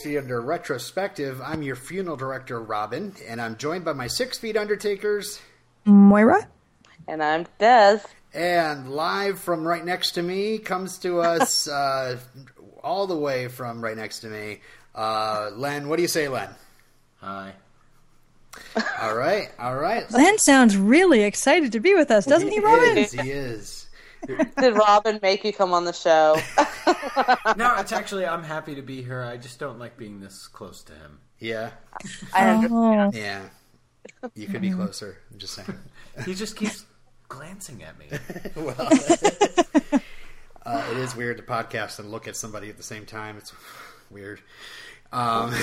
Six Feet Under retrospective. I'm your funeral director, Robin, and I'm joined by my Six Feet Undertakers. Moira. And I'm Des. And live from right next to me comes to us, uh, all the way from right next to me, uh, Len. What do you say, Len? Hi. All right, all right. Len sounds really excited to be with us, doesn't he, Robin? Is, he is. Did Robin make you come on the show? No, it's actually I'm happy to be here. I just don't like being this close to him. Yeah, I understand. Oh, yeah. You could be closer. I'm just saying. He just keeps glancing at me. well, uh, it is weird to podcast and look at somebody at the same time. It's weird. Um,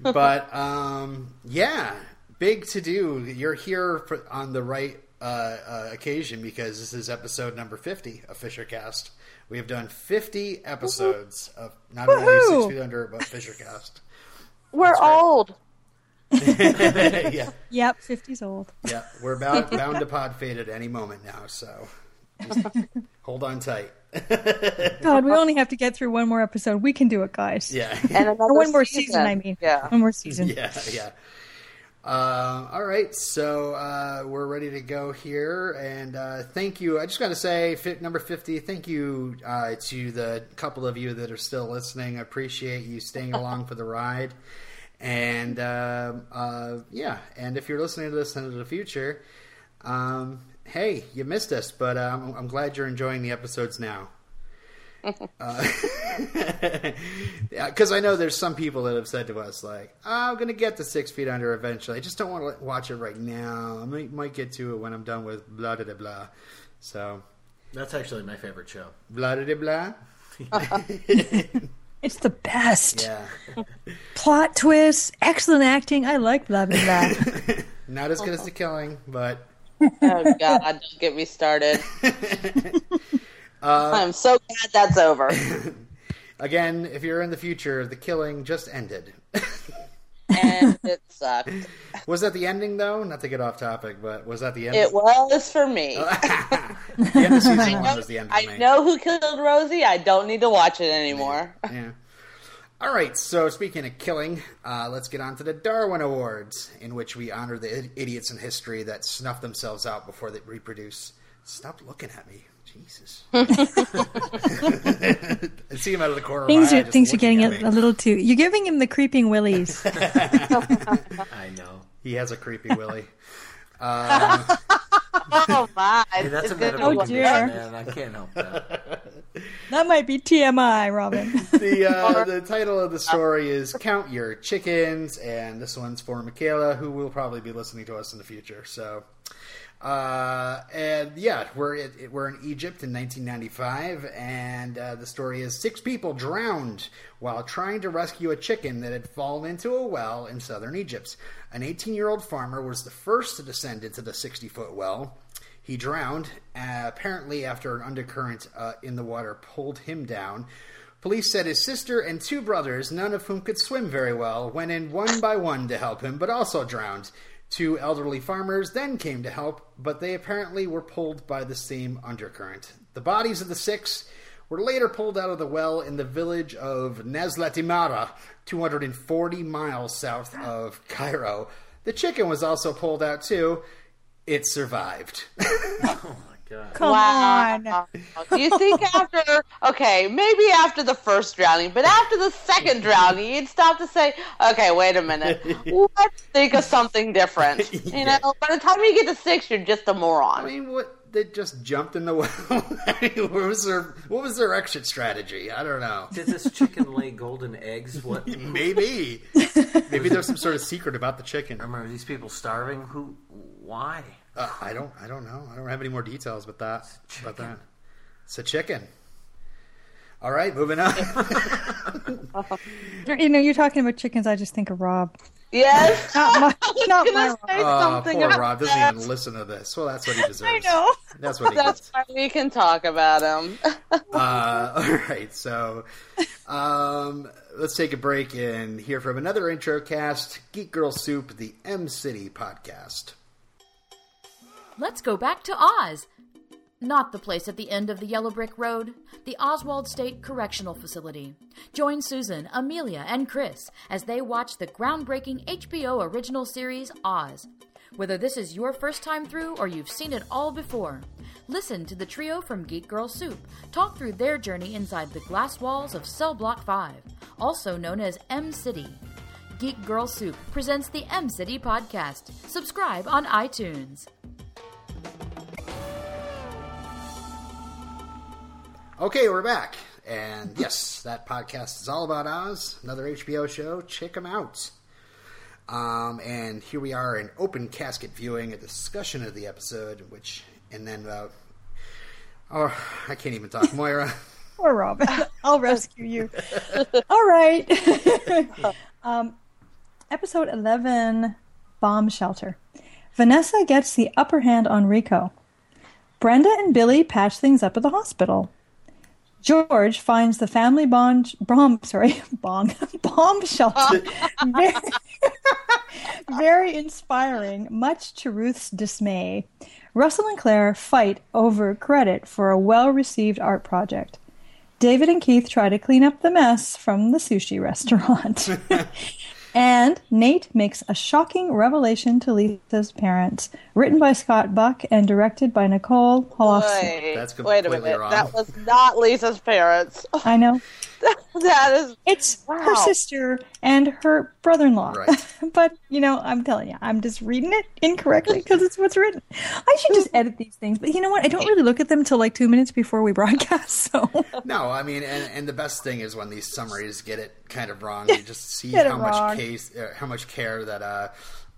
but um, yeah, big to do. You're here for, on the right uh, uh, occasion because this is episode number 50 of Fishercast. We have done 50 episodes of not only Woohoo! Six Feet Under, but Fishercast. We're right. old. yeah, Yep, 50's old. yeah. We're about bound to pod fade at any moment now, so just hold on tight. God, we only have to get through one more episode. We can do it, guys. yeah. And another one more season, I mean. Yeah. One more season. yeah, yeah. Uh, all right, so uh, we're ready to go here, and uh, thank you. I just got to say, fi- number fifty. Thank you uh, to the couple of you that are still listening. I appreciate you staying along for the ride, and um uh, yeah. And if you're listening to this into the future, um, hey, you missed us, but um, I'm glad you're enjoying the episodes now. Uh, because I know there's some people that have said to us, like, oh, I'm going to get to Six Feet Under eventually. I just don't want to watch it right now. I might, might get to it when I'm done with blah, blah, blah. So, That's actually my favorite show. blah, blah, blah. It's the best. Yeah. Plot twists, excellent acting. I like blah, blah, blah. Not as good as The Killing, but Oh God, don't get me started. I'm so glad that's over. again, if you're in the future, The Killing just ended. And it sucked. was that the ending, though? Not to get off topic, but was that the end? It was for me. the end of season one was the end for me. I know who killed Rosie. I don't need to watch it anymore. Yeah. All right. So speaking of killing, uh, let's get on to the Darwin Awards, in which we honor the idiots in history that snuff themselves out before they reproduce. Stop looking at me, Jesus! I see him out of the corner. things of my are just things are getting at a, a little too. You're giving him the creeping willies. I know. He has a creepy willy. Um, Oh my! Hey, that's It's a gonna medical be Oh, dear. man. I can't help that. that might be TMI, Robin. the uh, the title of the story is "Count Your Chickens," and this one's for Michaela, who will probably be listening to us in the future. So, uh, and yeah, we're at, we're in Egypt in 1995, and uh, the story is six people drowned while trying to rescue a chicken that had fallen into a well in southern Egypt. An 18 year old farmer was the first to descend into the 60 foot well. He drowned, uh, apparently after an undercurrent uh, in the water pulled him down. Police said his sister and two brothers, none of whom could swim very well, went in one by one to help him, but also drowned. Two elderly farmers then came to help, but they apparently were pulled by the same undercurrent. The bodies of the six were later pulled out of the well in the village of Nazlet Imara, 240 miles south of Cairo. The chicken was also pulled out too. It survived. Oh god. Come wow. on. Do you think after, okay, maybe after the first drowning, but after the second drowning, you'd stop to say, okay, wait a minute, let's think of something different. You Yeah. know, by the time you get to six, you're just a moron. I mean, what? They just jumped in the well. What was their What was their exit strategy? I don't know. Did this chicken lay golden eggs? What? Maybe, maybe there's some sort of secret about the chicken. Remember, these people starving? Who? Why? Uh, I don't. I don't know. I don't have any more details about that. About that. It's a chicken. All right, moving on. You know, you're talking about chickens. I just think of Rob. Yes. Not my, not gonna my Rob. say Oh, something poor about Rob doesn't that. even listen to this. Well, that's what he deserves. I know. That's what he That's gets. why we can talk about him. Uh, all right, so um, let's take a break and hear from another intro cast, Geek Girl Soup, the Em City podcast. Let's go back to Oz. Not the place at the end of the yellow brick road, the Oswald State Correctional Facility. Join Susan, Amelia, and Chris as they watch the groundbreaking HBO original series Oz. Whether this is your first time through or you've seen it all before, listen to the trio from Geek Girl Soup talk through their journey inside the glass walls of Cell Block 5, also known as Em City. Geek Girl Soup presents the Em City podcast. Subscribe on iTunes. Okay, we're back. And yes, that podcast is all about Oz, another HBO show. Check them out. Um, and here we are in open casket viewing, a discussion of the episode, which, and then, uh, oh, I can't even talk. Moira. or Robin. I'll rescue you. All right. um, episode 11 Bomb Shelter. Vanessa gets the upper hand on Rico. Brenda and Billy patch things up at the hospital. George finds the family bond, bomb, sorry, bomb, bomb shelter very, very inspiring, much to Ruth's dismay. Russell and Claire fight over credit for a well received art project. David and Keith try to clean up the mess from the sushi restaurant. And Nate makes a shocking revelation to Lisa's parents, written by Scott Buck and directed by Nicole Holofsky. Wait, That's wait a minute. wrong. That was not Lisa's parents. I know. that is It's her sister and her brother-in-law. Right. but you know, I'm telling you, I'm just reading it incorrectly because it's what's written. I should just edit these things, but you know what? I don't really look at them till like two minutes before we broadcast. So No, I mean, and, and the best thing is when these summaries get it kind of wrong. You just see Get it how much case, uh, how much care that uh,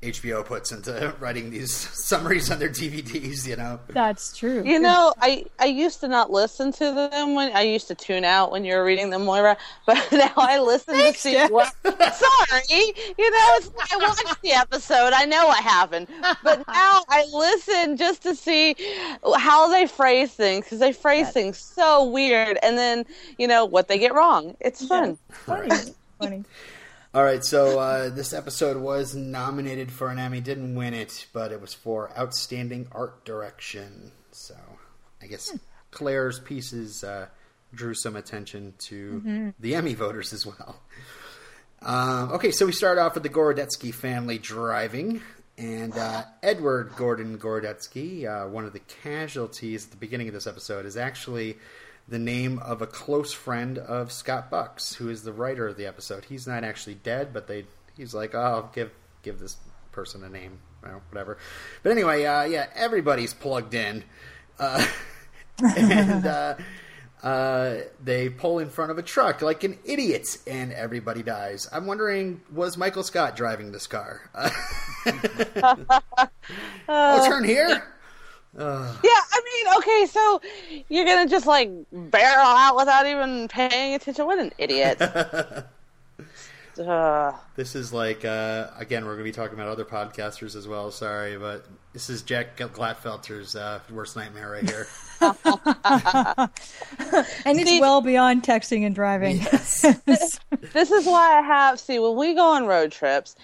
HBO puts into writing these summaries on their DVDs. You know, that's true. You know, I I used to not listen to them when I used to tune out when you were reading them, Moira. But now I listen Thanks, to see Jeff. what. Sorry, you know, it's, I watched the episode. I know what happened, but now I listen just to see how they phrase things because they phrase things so weird, and then you know what they get wrong. It's fun. funny, funny. All right, so uh, this episode was nominated for an Emmy, didn't win it, but it was for outstanding art direction. So I guess Claire's pieces uh, drew some attention to the Emmy voters as well. Um, okay, so we start off with the Gorodetsky family driving, and uh, Edward Gordon Gorodetsky, uh, one of the casualties at the beginning of this episode, is actually the name of a close friend of Scott Buck's, who is the writer of the episode. He's not actually dead, but they he's like, oh, I'll give give this person a name, know, whatever. But anyway, uh, yeah, everybody's plugged in, uh, and uh, uh, they pull in front of a truck like an idiot, and everybody dies. I'm wondering, was Michael Scott driving this car? oh, turn here. Yeah, I mean, okay, so you're gonna just like barrel out without even paying attention. What an idiot! uh, This is like uh, again, we're going to be talking about other podcasters as well. Sorry, but this is Jack Glatfelter's uh, worst nightmare right here. And it's See- well beyond texting and driving. this is why I have see when we go on road trips.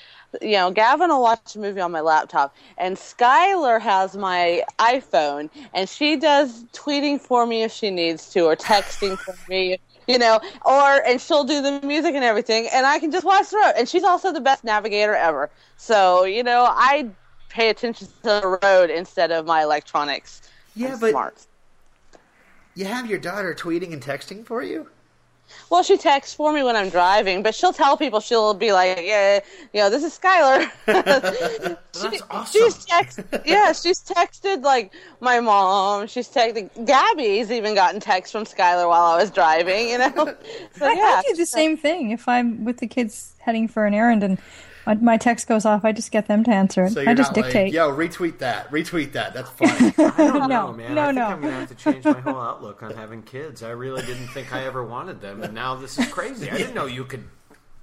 You know, Gavin will watch a movie on my laptop, and Skylar has my iPhone, and she does tweeting for me if she needs to, or texting for me, you know, or and she'll do the music and everything, and I can just watch the road. And she's also the best navigator ever. So you know, I pay attention to the road instead of my electronics. Yeah, I'm but- smart. You have your daughter tweeting and texting for you. Well, she texts for me when I'm driving, but she'll tell people she'll be like, "Yeah, you know, this is Skylar." That's awesome. She's text, yeah, she's texted like my mom. She's texted Gabby's even gotten texts from Skylar while I was driving. You know, so I, yeah, I do the same thing if I'm with the kids heading for an errand and my, my text goes off. I just get them to answer it. So you're I just not dictate. like, yo, retweet that, retweet that. That's funny. I don't know, No, man. no, I think no. I'm gonna have to change my whole outlook on having kids. I really didn't think I ever wanted them, and now this is crazy. I didn't know you could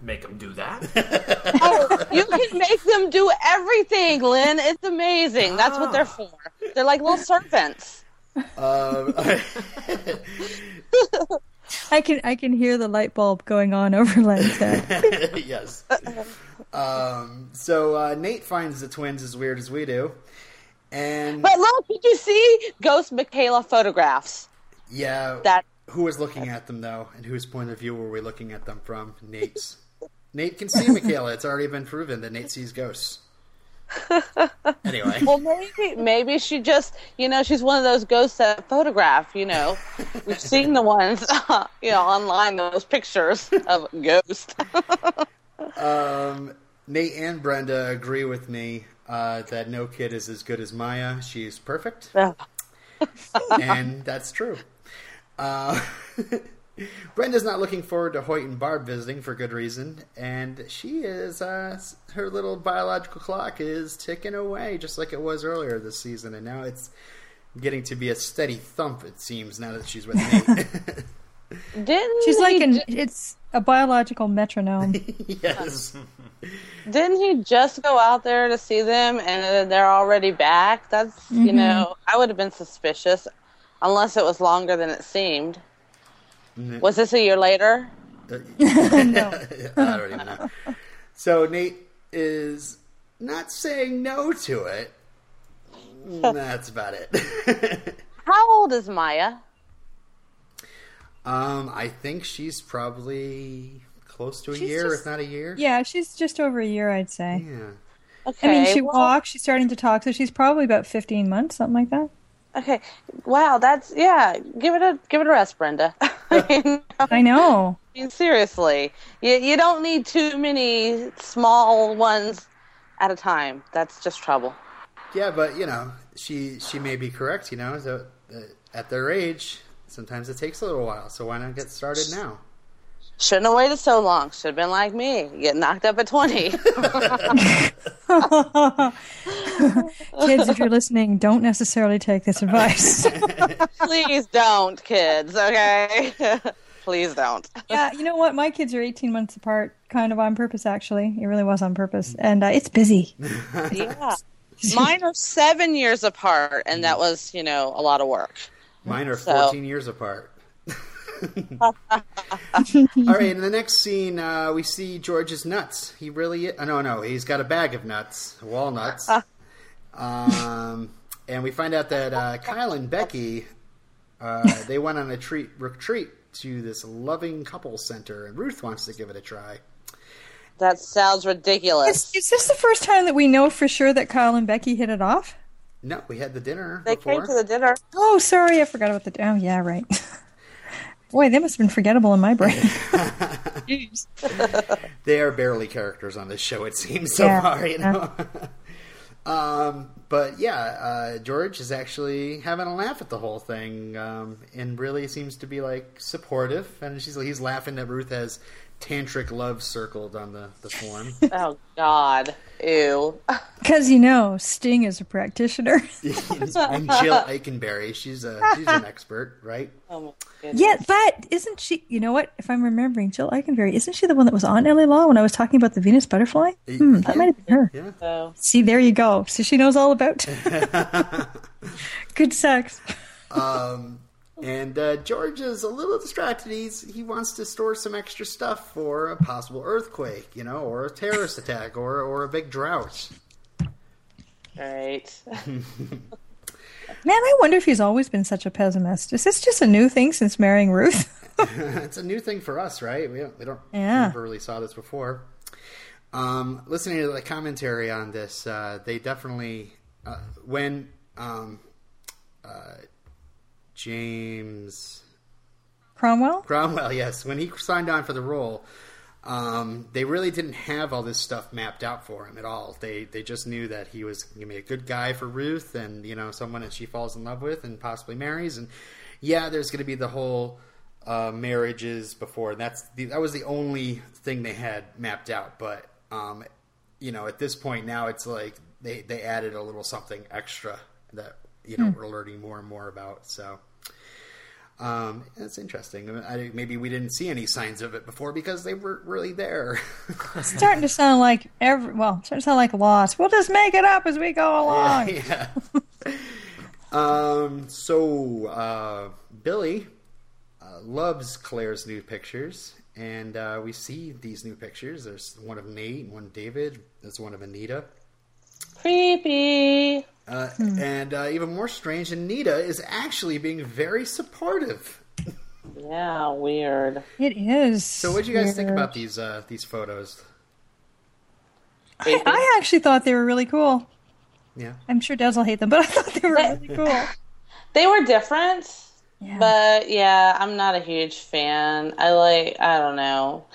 make them do that. oh, you can make them do everything, Lynn. It's amazing. That's what they're for. They're like little servants. um, I can I can hear the light bulb going on over Len's head. yes. Um, so uh, Nate finds the twins as weird as we do, And But look, did you see Ghost Michaela photographs? yeah, That who was looking at them though, and whose point of view were we looking at them from? Nate's. Nate can see Michaela. It's already been proven that Nate sees ghosts. Anyway, well, maybe maybe she just you know she's one of those ghosts that photograph. You know, we've seen the ones you know online those pictures of ghosts. um, Nate and Brenda agree with me uh, that no kid is as good as Maya. She's perfect, and that's true. Uh, Brenda's not looking forward to Hoyt and Barb visiting for good reason, and she is. Uh, her little biological clock is ticking away, just like it was earlier this season, and now it's getting to be a steady thump. It seems now that she's with Nate. Didn't She's like an ju- it's a biological metronome. yes, didn't he just go out there to see them and they're already back? That's you mm-hmm. know I would have been suspicious unless it was longer than it seemed. Mm-hmm. Was this a year later? Uh, no. I don't even know. So Nate is not saying no to it. That's about it. How old is Maya? Um, I think she's probably close to a She's year, just- if not a year. yeah, she's just over a year, I'd say. Yeah. Okay, I mean, she well- walks. She's starting to talk, so she's probably about fifteen months, something like that. Okay, wow, that's yeah. Give it a give it a rest, Brenda. I mean, I know. I mean, seriously, you you don't need too many small ones at a time. That's just trouble. Yeah, but you know, she she may be correct. You know, so, uh, at their age, sometimes it takes a little while. So why not get started now? Shouldn't have waited so long. Should have been like me, get knocked up at twenty. Kids, if you're listening, don't necessarily take this advice. Please don't, kids. Okay, please don't. yeah, you know what? My kids are 18 months apart, kind of on purpose, actually. It really was on purpose. And uh, it's busy. Yeah, mine are seven years apart, and that was you know a lot of work. Mine are So- 14 years apart. All right, in the next scene, uh, we see George's nuts. He really, uh, no, no, he's got a bag of nuts, walnuts. um, and we find out that uh, Kyle and Becky, uh, they went on a treat retreat to this loving couple center, and Ruth wants to give it a try. That sounds Is, ridiculous. is this the first time that we know for sure that Kyle and Becky hit it off? No, we had the dinner They before. came to the dinner. Oh, sorry, I forgot about the. Oh, yeah, right. Boy, they must have been forgettable in my brain. They are barely characters on this show, it seems so Yeah. far, you know. um, but yeah, uh, George is actually having a laugh at the whole thing, um, and really seems to be like supportive. And she's he's laughing that Ruth has tantric love circled on the the form. Oh God, ew. Because, you know, Sting is a practitioner. and Jill Eikenberry, she's a she's an expert, right? Oh my yeah, but isn't she, you know what? If I'm remembering, Jill Eikenberry, isn't she the one that was on LA Law when I was talking about the Venus butterfly? Hmm, that might have been her. Yeah. So, See, there you go. So she knows all about good sex. Um, and uh, George is a little distracted. He's he wants to store some extra stuff for a possible earthquake, you know, or a terrorist attack, or or a big drought. right. Man, I wonder if he's always been such a pessimist. Is this just a new thing since marrying Ruth? it's a new thing for us, right? We don't we don't Yeah. never really saw this before. Um, listening to the commentary on this, uh, they definitely uh, when um, uh, James Cromwell? Cromwell, yes, when he signed on for the role, um, they really didn't have all this stuff mapped out for him at all. They they just knew that he was going to be a good guy for Ruth, and you know someone that she falls in love with and possibly marries. And yeah, there's going to be the whole uh, marriages before. That's the, that was the only thing they had mapped out. But um, you know, at this point now, it's like they they added a little something extra that you know we're learning more and more about. So. Um, that's interesting. I maybe we didn't see any signs of it before because they weren't really there. It's starting to sound like every well, it's starting to sound like Lost. We'll just make it up as we go along. yeah. um. So uh, Billy uh, loves Claire's new pictures, and uh, we see these new pictures. There's one of Nate, and one of David. There's one of Anita. Creepy. Uh, And uh, even more strange, Anita is actually being very supportive. Yeah, weird. It is. So, what do you guys think about these uh, these photos? I, I actually thought they were really cool. Yeah, I'm sure Des will hate them, but I thought they were really cool. They were different, Yeah. but yeah, I'm not a huge fan. I like, I don't know.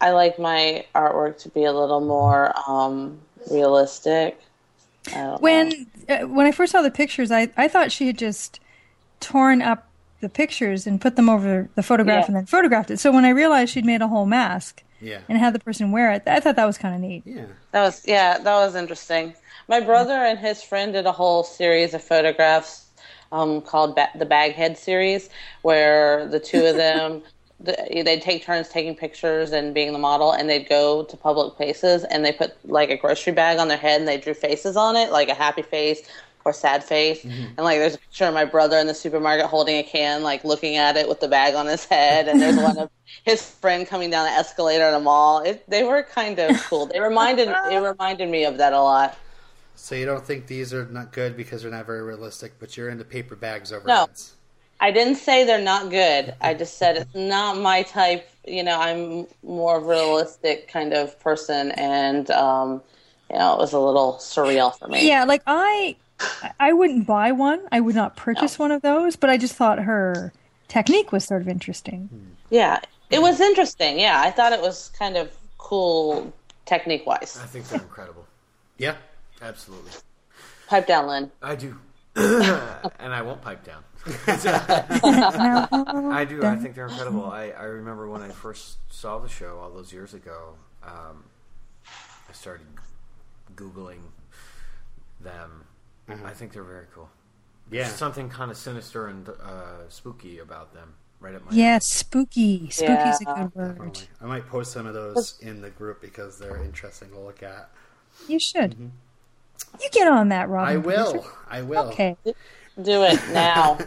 I like my artwork to be a little more um, realistic. I don't know. when uh, when I first saw the pictures, I, I thought she had just torn up the pictures and put them over the photograph Yeah. and then photographed it. So when I realized she'd made a whole mask yeah, and had the person wear it, I thought that was kind of neat. yeah. That was yeah, that was interesting. My brother and his friend did a whole series of photographs um, called ba- the Baghead series, where the two of them th- they'd take turns taking pictures and being the model, and they'd go to public places and they put like a grocery bag on their head and they drew faces on it, like a happy face or sad face. Mm-hmm. And like there's a picture of my brother in the supermarket holding a can, like looking at it with the bag on his head, and there's one of his friend coming down the escalator at a mall. It, they were kind of cool. They reminded it reminded me of that a lot. So you don't think these are not good because they're not very realistic, but you're into paper bags over No. heads. I didn't say they're not good. I just said it's not my type. You know, I'm more of a realistic kind of person, and um, you know, it was a little surreal for me. Yeah, like I I wouldn't buy one. I would not purchase one of those, but I just thought her technique was sort of interesting. yeah, it was interesting. Yeah, I thought it was kind of cool technique wise. I think they're incredible. Yeah, Absolutely. Pipe down, Lynn. I do. and I won't pipe down. I do. I think they're incredible. I, I remember when I first saw the show all those years ago, um, I started Googling them. I think they're very cool. yeah. There's something kind of sinister and uh, spooky about them. Right at my Yeah, spooky. Spooky's a Yeah. good word. Definitely. I might post some of those in the group because they're interesting to look at. You should. You get on that, Robin. I will. producer. I will. Okay. Do it now.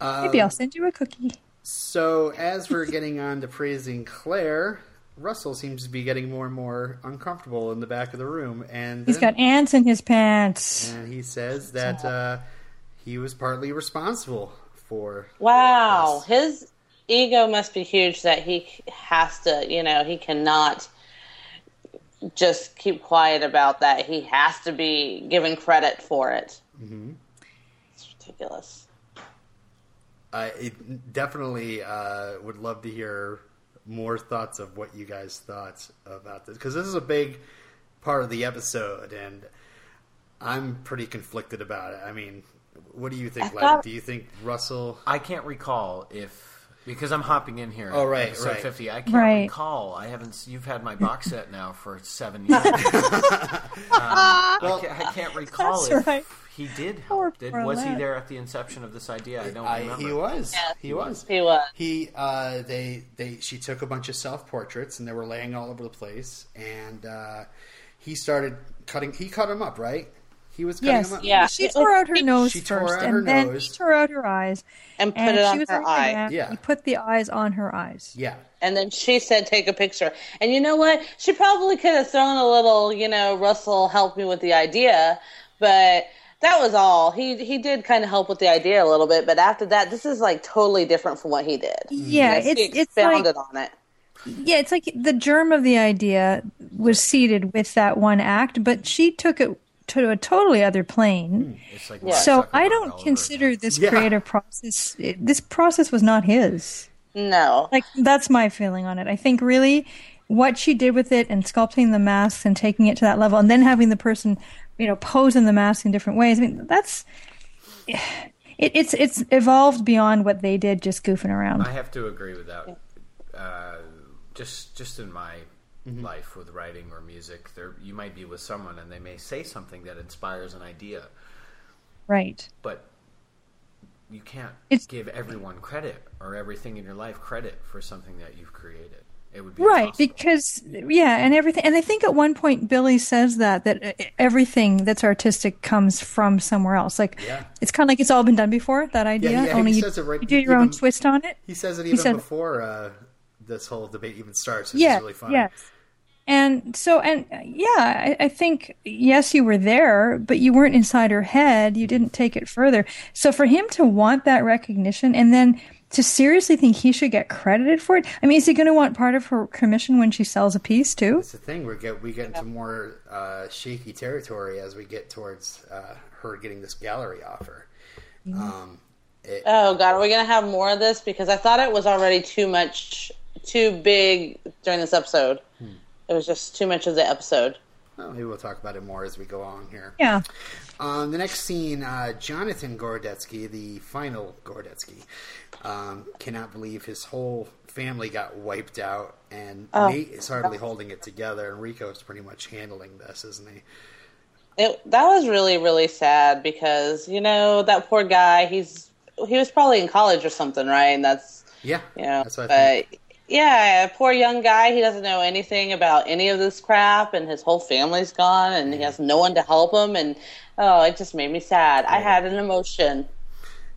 Maybe I'll send you a cookie. So as we're getting on to praising Claire, Russell seems to be getting more and more uncomfortable in the back of the room, and He's then- got ants in his pants. and he says that uh, he was partly responsible for. Wow, his ego must be huge that he has to, you know, he cannot just keep quiet about that. He has to be given credit for it. Mm-hmm. It's ridiculous. I definitely uh, would love to hear more thoughts of what you guys thought about this because this is a big part of the episode, and I'm pretty conflicted about it. I mean, what do you think, I Len? thought- Do you think Russell? I can't recall if because I'm hopping in here. Oh, right, episode right. fifty. I can't Right. recall. I haven't. You've had my box set now for seven years. um, I, can't, I can't recall That's if right. He did Poor help. Did, was he there at the inception of this idea? I don't I, remember. he was. Yes. He was. He was. He uh, they they she took a bunch of self portraits and they were laying all over the place and uh, he started cutting. He cut them up, right? He was cutting Yes. them up. Yeah. She tore out her nose She tore first, out and her then nose. he tore out her eyes. And put and it she on was her laying eye. down, Yeah. He put the eyes on her eyes. Yeah. And then she said, take a picture. And you know what? She probably could have thrown a little, you know, Russell help me with the idea, but that was all. He he did kind of help with the idea a little bit, but after that, this is like totally different from what he did. Yeah, Yes, he it's it's like on it. yeah, it's like the germ of the idea was seeded with that one act, but she took it to a totally other plane. It's like Yeah. Mark So Zuckerberg I don't consider this Yeah. creative process. This process was not his. No. Like that's my feeling on it. I think really what she did with it and sculpting the masks and taking it to that level, and then having the person, you know, posing the mask in different ways. I mean, that's it, it's it's evolved beyond what they did, just goofing around. I have to agree with that. Uh, just just in my life with writing or music, there you might be with someone and they may say something that inspires an idea, Right. but you can't It's- give everyone credit or everything in your life credit for something that you've created. It would be Right, impossible. because yeah, and everything, and I think at one point Billy says that that everything that's artistic comes from somewhere else. Like Yeah. it's kind of like it's all been done before. That idea, yeah, he only you, says it right- you do your own twist on it. He says it even said- before uh, this whole debate even starts. Which Yeah, is really funny. yes. And so, and yeah, I, I think, yes, you were there, but you weren't inside her head. You didn't take it further. So for him to want that recognition and then to seriously think he should get credited for it, I mean, is he going to want part of her commission when she sells a piece too? That's the thing. We get we get into more uh, shaky territory as we get towards uh, her getting this gallery offer. Um, it, Oh God, are we gonna have more of this? Because I thought it was already too much, too big during this episode. It was just too much of the episode. well, maybe we'll talk about it more as we go on here. Yeah. Um, the next scene, uh, Jonathan Gordetsky, the final Gordetsky, um, cannot believe his whole family got wiped out, and Nate is hardly holding it together, and Rico's pretty much handling this, isn't he? It that was really really sad because you know that poor guy. He's he was probably in college or something, right? And that's Yeah, you know, that's what but think. yeah, a poor young guy. He doesn't know anything about any of this crap, and his whole family's gone, and he has no one to help him. And oh, it just made me sad. I had an emotion.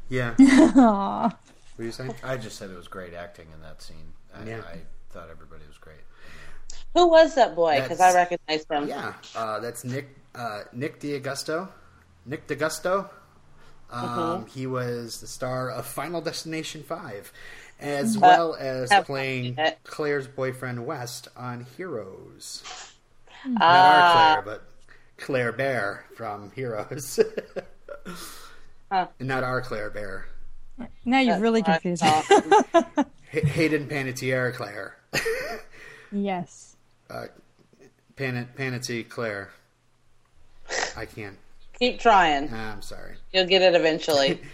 Yeah. Aw. What are you saying? I just said it was great acting in that scene. I, Yeah. I thought everybody was great. Who was that boy? Because I That's- recognized him. Yeah, uh, that's Nick uh, Nick D'Agosto. Nick D'Agosto. Um, He was the star of Final Destination Five, as well as playing. Claire's boyfriend West on Heroes. Ah. Not our Claire, but Claire Bear from Heroes. Not our Claire Bear. Now you've really confused thought- me. H- Hayden Panettiere Claire. yes. Pan- Panettiere Claire. I can't. Keep trying. I'm sorry. You'll get it eventually.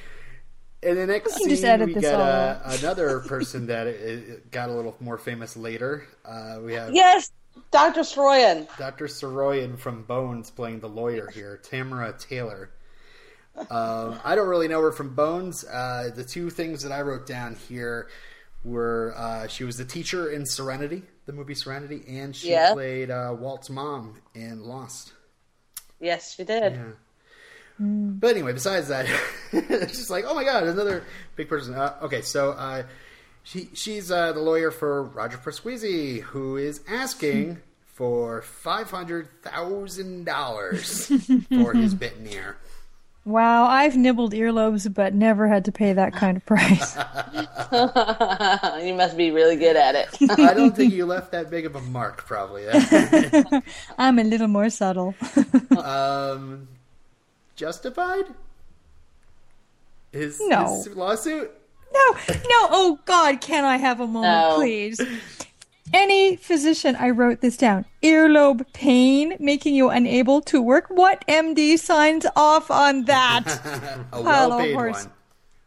In the next can scene, edit we this got uh, another person that uh, got a little more famous later. Uh, we have yes, Dr. Saroyan. Dr. Saroyan from Bones playing the lawyer here, Tamara Taylor. Um, I don't really know her from Bones. Uh, the two things that I wrote down here were uh, she was the teacher in Serenity, the movie Serenity, and she Yeah. played uh, Walt's mom in Lost. Yes, she did. Yeah. But anyway, besides that, it's just like, oh my god, another big person. Uh, okay, so uh, she she's uh, the lawyer for Roger Persquisi, who is asking for five hundred thousand dollars for his bitten ear. Wow, I've nibbled earlobes, but never had to pay that kind of price. you must be really good at it. I don't think you left that big of a mark, probably. I'm a little more subtle. um, justified? His, No. his lawsuit? No, no, oh God, can I have a moment, No. please? Any physician, I wrote this down. Earlobe pain making you unable to work. What MD signs off on that? A well-paid horse one.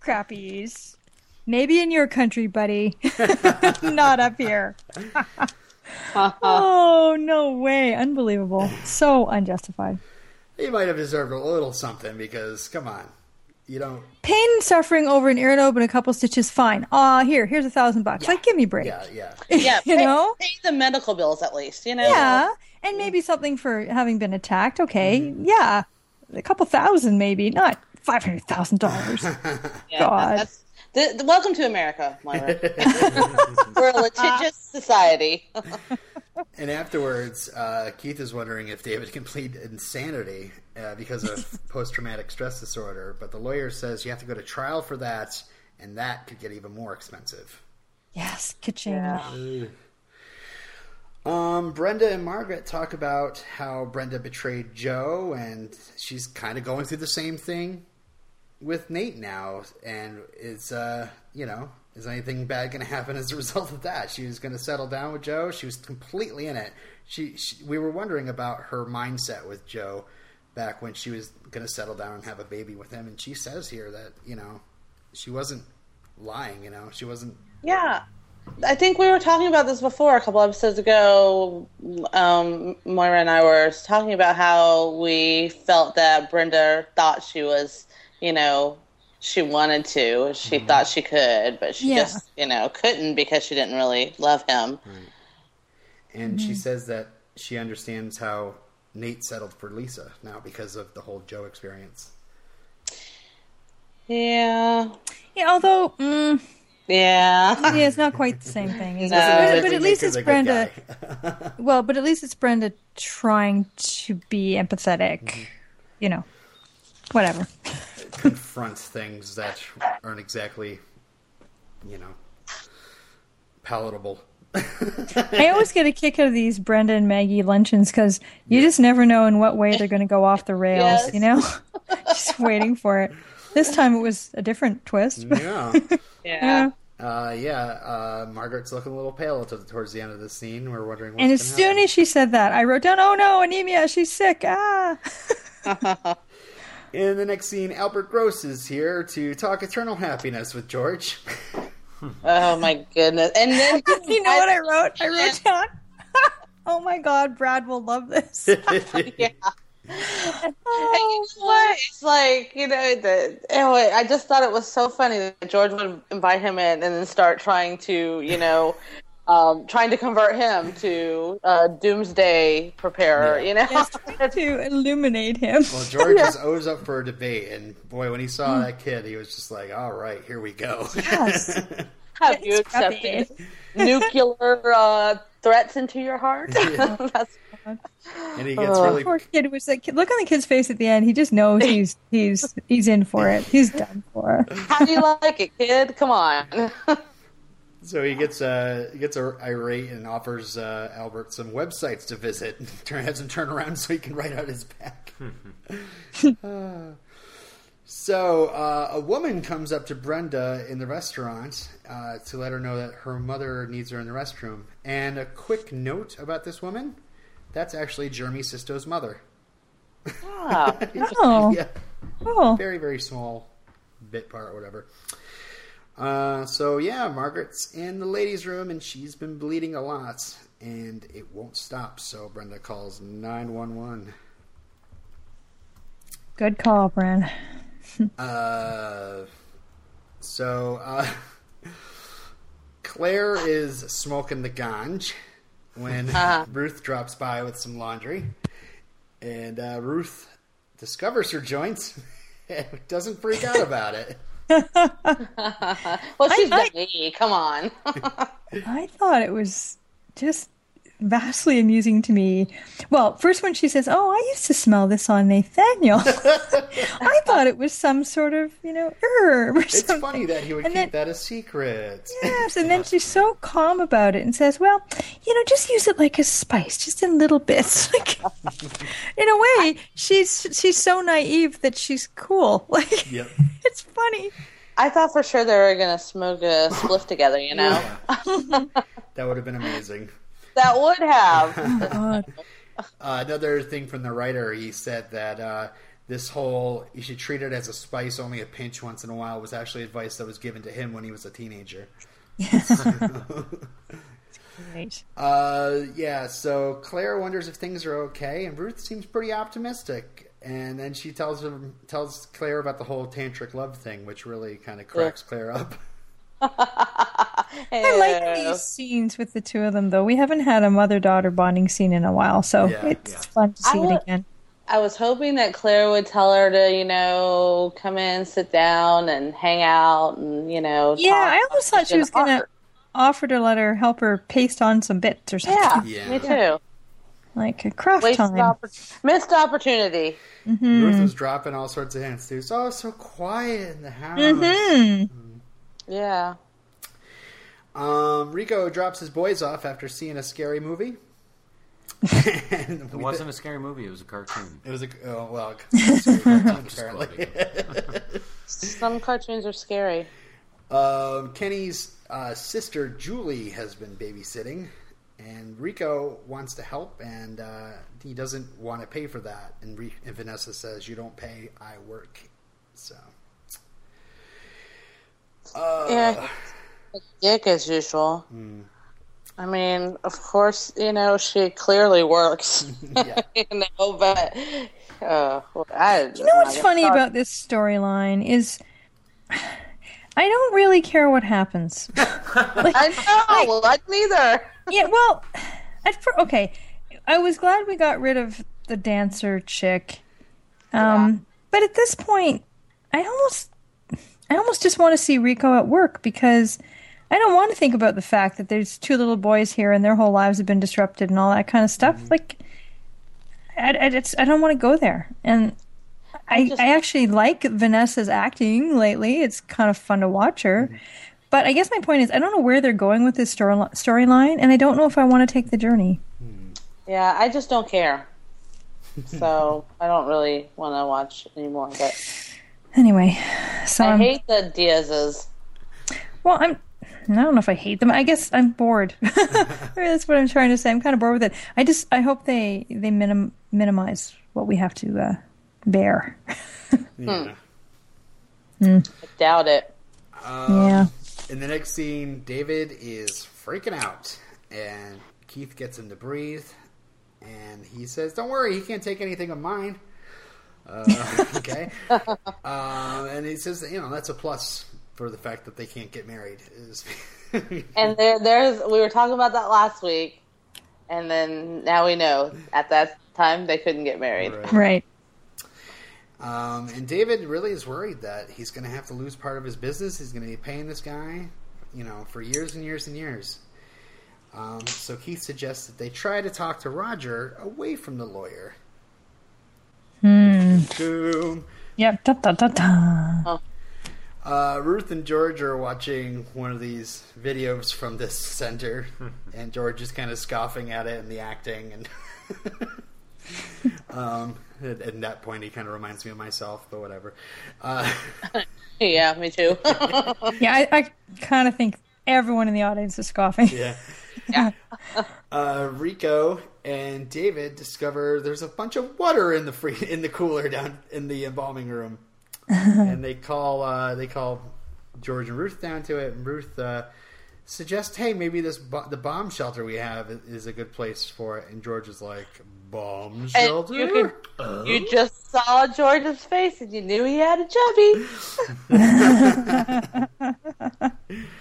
crappies. Maybe in your country, buddy. Not up here. oh, no way. Unbelievable. So unjustified. He might have deserved a little something because, come on, you don't. Pain suffering over an earlobe and open a couple stitches, fine. Ah, here, here's a thousand bucks. Like, give me a break. Yeah, yeah. yeah, You pay, know? pay the medical bills at least. You know. Yeah, and maybe something for having been attacked. Okay, yeah, a couple thousand maybe, not five hundred thousand dollars. Yeah, God. That's, th- th- welcome to America, Moira. We're a litigious society. And afterwards, uh, Keith is wondering if David can plead insanity uh, because of post traumatic stress disorder. But the lawyer says you have to go to trial for that, and that could get even more expensive. Yes, kitchen. Um, Brenda and Margaret talk about how Brenda betrayed Joe, and she's kind of going through the same thing with Nate now. And is uh, you know, is anything bad going to happen as a result of that? She was going to settle down with Joe. She was completely in it. She, she we were wondering about her mindset with Joe back when she was going to settle down and have a baby with him, and she says here that you know she wasn't lying. You know, she wasn't. Yeah. I think we were talking about this before a couple episodes ago. Um, Moira and I were talking about how we felt that Brenda thought she was, you know, she wanted to, she mm-hmm. thought she could, but she Yeah. just, you know, couldn't because she didn't really love him. And she mm-hmm. says that she understands how Nate settled for Lisa now because of the whole Joe experience. Yeah. Yeah, although mm, Yeah. Yeah, it's not quite the same thing, is it? No. But, but at least it's Brenda. Well, but at least it's Brenda trying to be empathetic. Mm-hmm. You know, whatever. confronts things that aren't exactly, you know, palatable. I always get a kick out of these Brenda and Maggie luncheons because you just never know in what way they're going to go off the rails. Yes. You know, just waiting for it. This time it was a different twist. Yeah. Yeah. yeah. Uh, yeah, uh, Margaret's looking a little pale to, towards the end of the scene. We're wondering what's And as soon happen. as she said that, I wrote down, "Oh no, anemia! She's sick!" Ah. In the next scene, Albert Gross is here to talk eternal happiness with George. Oh my goodness. And then you know what I wrote? I wrote down, "Oh my God, Brad will love this." yeah. Oh, and you know what? It's like you know the. Oh, I just thought it was so funny that George would invite him in and then start trying to you know, um, trying to convert him to uh, doomsday preparer. Yeah. You know. Yes, to illuminate him. Well, George is always up for a debate, and boy, when he saw that kid, he was just like, "All right, here we go." Yes. Have you It's scruffy. accepted nuclear uh, threats into your heart? Yeah. That's, and he gets Oh. really Poor kid was like, look on the kid's face at the end. He just knows he's he's he's in for it. He's done for. how do you like it, kid? Come on. So he gets uh he gets irate and offers uh, Albert some websites to visit. Turn has him turn around so he can write out his back. Uh, so uh, a woman comes up to Brenda in the restaurant uh, to let her know that her mother needs her in the restroom. And a quick note about this woman: that's actually Jeremy Sisto's mother. Wow. Oh, yeah. cool. very very small bit part or whatever uh, so yeah margaret's in the ladies room and she's been bleeding a lot and it won't stop so brenda calls 911 Good call, Bran. uh, so uh, claire is smoking the ganj when Uh-huh. ruth drops by with some laundry and uh, ruth discovers her joints and doesn't freak out about it well, she's I- me. Come on. I thought it was just vastly amusing to me. Well, first when she says, "Oh, I used to smell this on Nathaniel," I thought it was some sort of you know herb or It's something. funny that he would And keep then- that a secret. Yes, and then she's so calm about it and says, "Well, you know, just use it like a spice, just in little bits." Like, in a way, she's she's so naive that she's cool. Like, Yep. it's funny. I thought for sure they were gonna smoke a spliff together. You know, That would have been amazing. That would have. God. Uh, another thing from the writer, he said that uh, this whole you should treat it as a spice, only a pinch once in a while, was actually advice that was given to him when he was a teenager. Great. Uh, yeah, so Claire wonders if things are okay, and Ruth seems pretty optimistic. And then she tells him, tells Claire about the whole tantric love thing, which really kind of cracks Claire up. I like these scenes with the two of them, though. We haven't had a mother daughter bonding scene in a while, so Yeah, it's yeah. fun to see wa- it again. I was hoping that Claire would tell her to, you know, come in, sit down, and hang out, and you know. Yeah, talk I almost thought she was gonna art. offer to let her help her paste on some bits or something, Yeah, Yeah. me too. like a craft Wasted time. oppor- missed opportunity. Mm-hmm. Ruth was dropping all sorts of hints too. It's all so quiet in the house. hmm Yeah. Um, Rico drops his boys off after seeing a scary movie. and It wasn't a scary movie. It was a cartoon. It was a oh well, apparently. Some cartoons are scary. um, Kenny's uh, sister Julie has been babysitting, and Rico wants to help, and uh, he doesn't want to pay for that. And, Re- and Vanessa says, "You don't pay, I work." So, Yeah. Dick as usual. I mean, of course, you know she clearly works. You know, but uh, I. You know what's funny about this storyline is I don't really care what happens. I know. Like neither. yeah, well, at fir- okay, I was glad we got rid of the dancer chick, um, but at this point, I almost, I almost just want to see Rico at work because I don't want to think about the fact that there's two little boys here and their whole lives have been disrupted and all that kind of stuff. Mm-hmm. Like, I, I, it's, I don't want to go there. And I, just- I actually like Vanessa's acting lately. It's kind of fun to watch her. Mm-hmm. But I guess my point is, I don't know where they're going with this story storyline, and I don't know if I want to take the journey. Yeah, I just don't care. So I don't really want to watch anymore. But Anyway, so I I'm, hate the Diaz's. well, I'm. I don't know if I hate them. I guess I'm bored. Maybe that's what I'm trying to say. I'm kind of bored with it. I just I hope they they minim, minimize what we have to uh, bear. Yeah. Hmm. Hmm. I doubt it. Um, yeah. In the next scene, David is freaking out, and Keith gets him to breathe, and he says, "Don't worry, he can't take anything of mine." Uh, okay, um, and he says, that, "You know, that's a plus for the fact that they can't get married." Is And there, there's we were talking about that last week, and then now we know at that time they couldn't get married. Right. Right. Um, and David really is worried that he's going to have to lose part of his business. He's going to be paying this guy, you know, for years and years and years. Um, so Keith suggests that they try to talk to Roger away from the lawyer. Boom. Yep. Da, da, da, da. Uh, Ruth and George are watching one of these videos from this center, and George is kind of scoffing at it and the acting. And um, at, at that point, he kind of reminds me of myself, but whatever. Uh, Yeah, me too. Yeah, I, I kind of think everyone in the audience is scoffing. Yeah. Yeah. uh, Rico and David discover there's a bunch of water in the free in the cooler down in the embalming room, and they call uh, they call George and Ruth down to it, and Ruth uh, suggests, "Hey, maybe this bo- the bomb shelter we have is a good place for it." And George is like, "Bomb shelter." you could, you just saw George's face and you knew he had a chubby.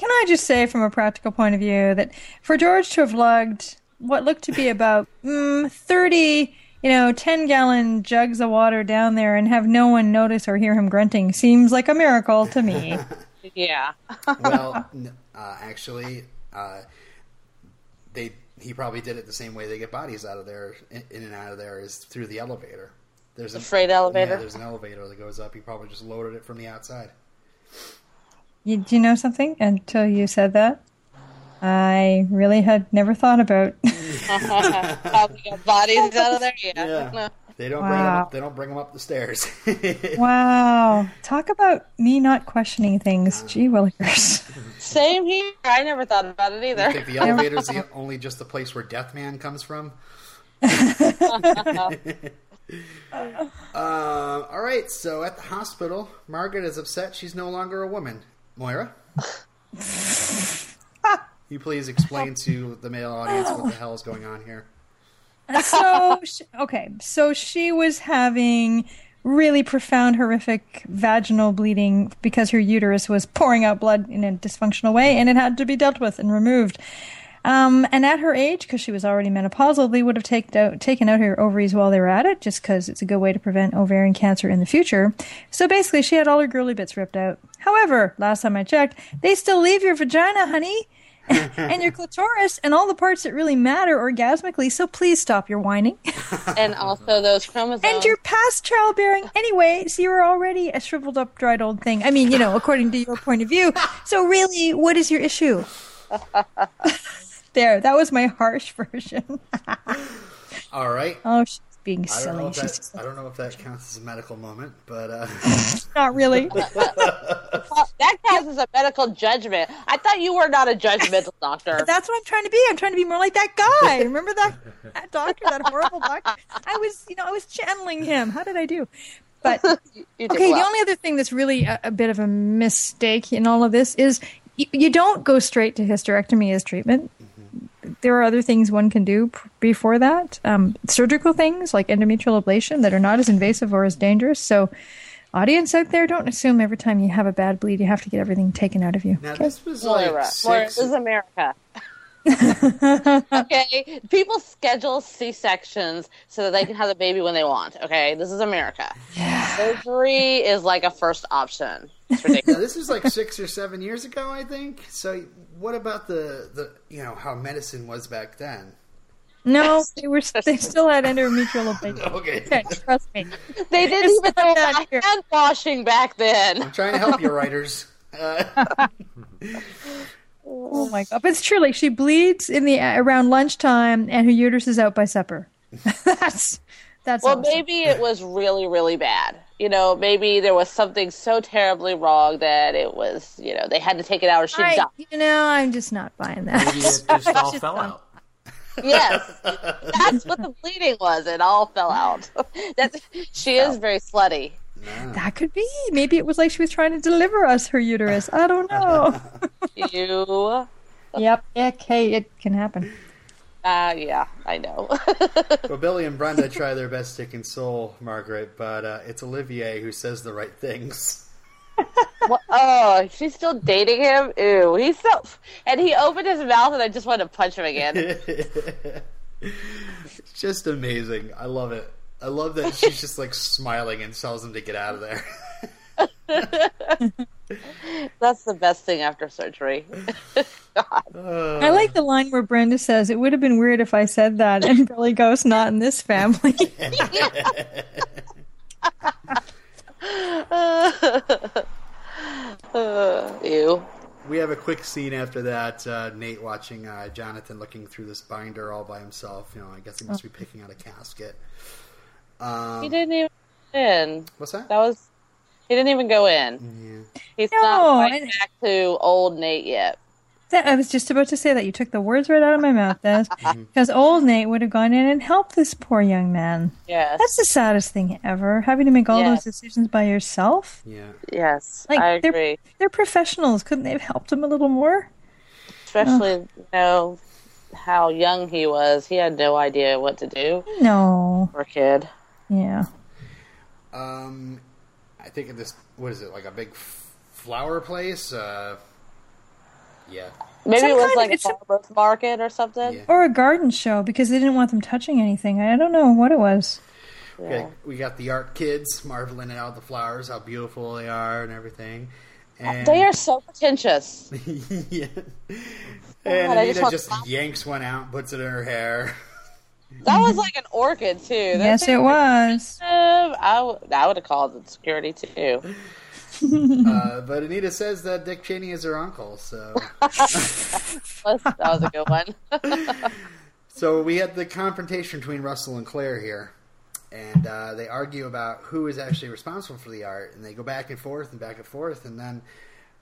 Can I just say, from a practical point of view, that for George to have lugged what looked to be about mm, 30, you know, 10 gallon jugs of water down there and have no one notice or hear him grunting seems like a miracle to me. Yeah. well, n- uh, actually, uh, they he probably did it the same way they get bodies out of there, in, in and out of there, is through the elevator. There's The an- freight elevator? Yeah, there's an elevator that goes up. He probably just loaded it from the outside. you, do you know something? Until you said that, I really had never thought about. Probably got bodies out of there. Yeah. Yeah. They don't bring 'em Wow. up. They don't bring them up the stairs. wow, talk about me not questioning things. Gee willikers. Same here. I never thought about it I either. think the elevator's the only just the place where Deathman comes from. um, all right, so at the hospital, Margaret is upset she's no longer a woman. Moira, you please explain to the male audience what the hell is going on here. so she, okay so she was having really profound horrific vaginal bleeding because her uterus was pouring out blood in a dysfunctional way and it had to be dealt with and removed. Um, and at her age because she was already menopausal they would have taken out, taken out her ovaries while they were at it just because it's a good way to prevent ovarian cancer in the future. So basically she had all her girly bits ripped out. However last time i checked they still leave your vagina honey and your clitoris and all the parts that really matter orgasmically. So please stop your whining. And also those chromosomes. and you're past childbearing anyway, so you're already a shriveled up, dried old thing. I mean, you know, according to your point of view. So really, what is your issue? there, that was my harsh version. All right. oh, she's being I don't, know if that, I don't know if that counts as a medical moment, but uh, not really. that counts as a medical judgment. I thought you were not a judgmental doctor. That's what I'm trying to be. I'm trying to be more like that guy. Remember that, that doctor, that horrible doctor? I was, you know, I was channeling him. How did I do? But You did Okay, the only other thing that's really a, a bit of a mistake in all of this is you, you don't go straight to hysterectomy as treatment. There are other things one can do p- before that. Um, surgical things like endometrial ablation that are not as invasive or as dangerous. So, audience out there, don't assume every time you have a bad bleed, you have to get everything taken out of you. now this was like Moira. Moira, six. this is America. okay, people schedule C sections so that they can have the baby when they want. Okay, this is America. Surgery is like a first option. It's Now, this is like six or seven years ago, I think. So, what about the the you know how medicine was back then? No, they were. They still had endometrial ablation. Okay, Okay, trust me. they didn't It's even not know about hand washing back then. I'm trying to help you, writers. Uh, Oh my god! But it's true. Like she bleeds in the around lunchtime, and her uterus is out by supper. that's that's Well, awesome. maybe it was really, really bad. You know, maybe there was something so terribly wrong that it was, you know, they had to take it out or she'd I, you know, I'm just not buying that. Maybe it just all Just fell out. Yes, that's what the bleeding was. It all fell out. That's she is very slutty. That could be. Maybe it was like she was trying to deliver us her uterus. I don't know. You, yep. Okay, it can happen. Uh, yeah, I know. well, Billy and Brenda try their best to console Margaret, but uh, it's Olivier who says the right things. What- oh, she's still dating him. Ew, he's so. And he opened his mouth, and I just wanted to punch him again. It's just amazing. I love it. I love that she's just like smiling and tells him to get out of there. That's the best thing after surgery. I like the line where Brenda says, "It would have been weird if I said that," and Billy goes, "Not in this family." Uh, ew. We have a quick scene after that. Uh, Nate watching uh, Jonathan looking through this binder all by himself. You know, I guess he must be picking out a casket. He Um, didn't even go in. what's that? That was. He didn't even go in. Yeah. He's No, not quite and- back to old Nate yet. That- I was just about to say that you took the words right out of my mouth, Des, because old Nate would have gone in and helped this poor young man. Yes. That's the saddest thing ever, having to make all Yes. those decisions by yourself. Yeah. yes. Like I they're agree. they're professionals. Couldn't they have helped him a little more? Especially, you know, how young he was. He had no idea what to do. No. Poor kid. Yeah. Um, I think in this, what is it, like a big flower place? Uh, yeah. Maybe Some it was like a it's a- market or something. Yeah. Or a garden show because they didn't want them touching anything. I don't know what it was. Okay, we got the art kids marveling at all the flowers, how beautiful they are, and everything. And They are so pretentious. yeah. And I just Anita want- just yanks one out, and puts it in her hair. That was like an orchid too. That yes, it was. I, w- I would have called the security too. uh, but Anita says that Dick Cheney is her uncle, so Was- that was a good one. so we had the confrontation between Russell and Claire here, and uh, they argue about who is actually responsible for the art, and they go back and forth and back and forth, and then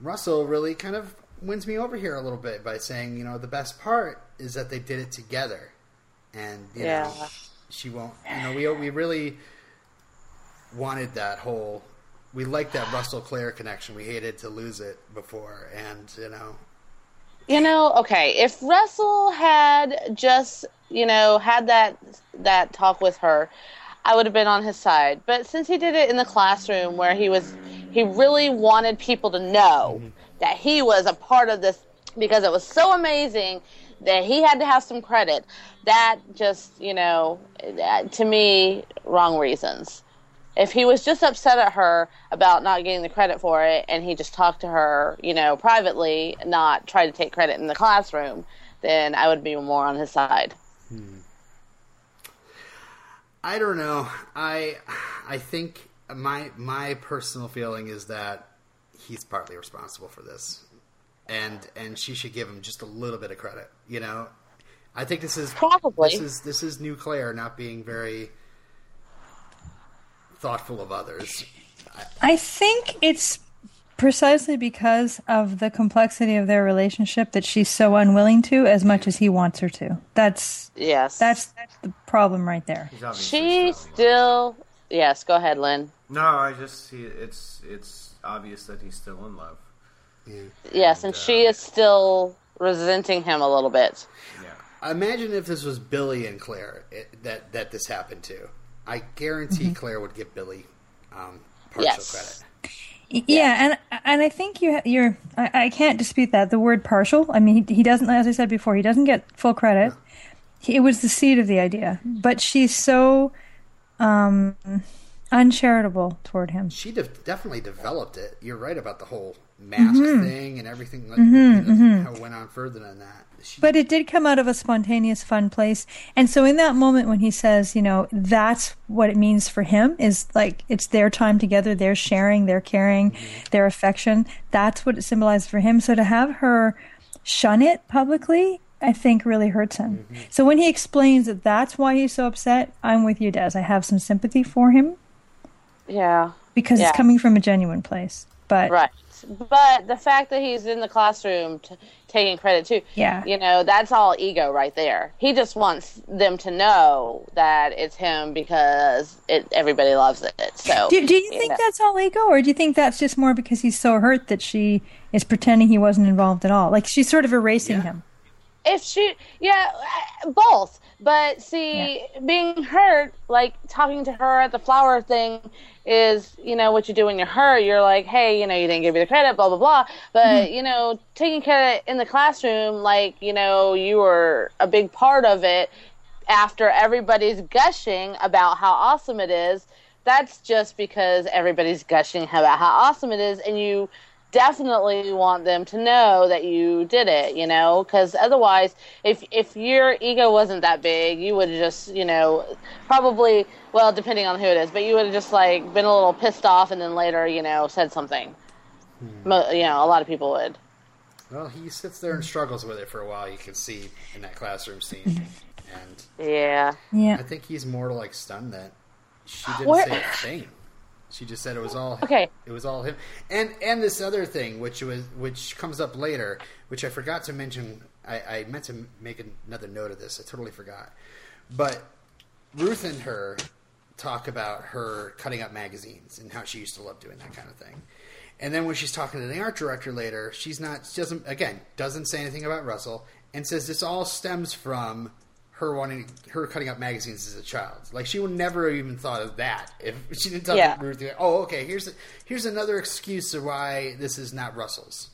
Russell really kind of wins me over here a little bit by saying, you know, the best part is that they did it together, and you know, Yeah. she won't. You know, we we really wanted that whole. We liked that Russell Claire connection. We hated to lose it before, and you know, You know, okay, if Russell had just, you know, had that that talk with her, I would have been on his side. But since he did it in the classroom where he was he really wanted people to know mm-hmm. that he was a part of this because it was so amazing that he had to have some credit. That just, you know, that, to me wrong reasons. If he was just upset at her about not getting the credit for it and he just talked to her, you know, privately, not try to take credit in the classroom, then I would be more on his side. Hmm. I don't know. I I think my my personal feeling is that he's partly responsible for this, and and she should give him just a little bit of credit. You know, I think this is Probably. this is this is New Claire not being very thoughtful of others. I think it's precisely because of the complexity of their relationship that she's so unwilling to as much as he wants her to. That's Yes. that's that's the problem right there. He's obviously she still- still Yes, go ahead, Lynn. No, I just he, it's it's obvious that he's still in love. Yes, and she is still resenting him a little bit. Yeah. Imagine if this was Billy and Claire it, that that this happened to. I guarantee Mm-hmm. Claire would give Billy um, partial Yes. credit. Y- Yeah, and and I think you you're I, I can't dispute that the word partial. I mean, he, he doesn't, as I said before, he doesn't get full credit. He, it was the seed of the idea, but she's so um, uncharitable toward him. She de- definitely developed it. You're right about the whole mask mm-hmm. thing and everything. Like, mm-hmm, you know, mm-hmm. How it went on further than that. She, But it did come out of a spontaneous, fun place. And so, in that moment when he says, you know, that's what it means for him is like it's their time together, they're sharing, they're caring, their affection. That's what it symbolizes for him. So, to have her shun it publicly, I think really hurts him. So, when he explains that that's why he's so upset, I'm with you, Des. I have some sympathy for him Yeah. because Yeah. it's coming from a genuine place. But Right. But the fact that he's in the classroom t- taking credit too, Yeah. you know, that's all ego right there. He just wants them to know that it's him because it everybody loves it. So Do, do you think know. that's all ego, or do you think that's just more because he's so hurt that she is pretending he wasn't involved at all? Like she's sort of erasing Yeah. him. if she yeah uh, both but see being hurt like talking to her at the flower thing is you know what you do when you're hurt. You're like hey you know you didn't give me the credit blah blah blah. But mm-hmm. you know taking credit in the classroom like you know you were a big part of it after everybody's gushing about how awesome it is that's just because everybody's gushing about how awesome it is and you definitely want them to know that you did it you know because otherwise if if your ego wasn't that big you would have just you know probably well depending on who it is but you would have just like been a little pissed off and then later you know said something hmm. Mo- you know a lot of people would well, he sits there and struggles with it for a while. You can see in that classroom scene, hmm. and yeah Yeah. I think he's more like stunned that she didn't Where- say a thing. She just said it was all Okay. It was all him. And and this other thing, which was which comes up later, which I forgot to mention. I, I meant to make another note of this. I totally forgot. But Ruth and her talk about her cutting up magazines and how she used to love doing that kind of thing. And then when she's talking to the art director later, she's not she doesn't again doesn't say anything about Russell and says this all stems from her wanting her cutting up magazines as a child. Like she would never have even thought of that if she didn't tell Yeah. Ruth. Oh, okay. Here's here's another excuse of why this is not Russell's.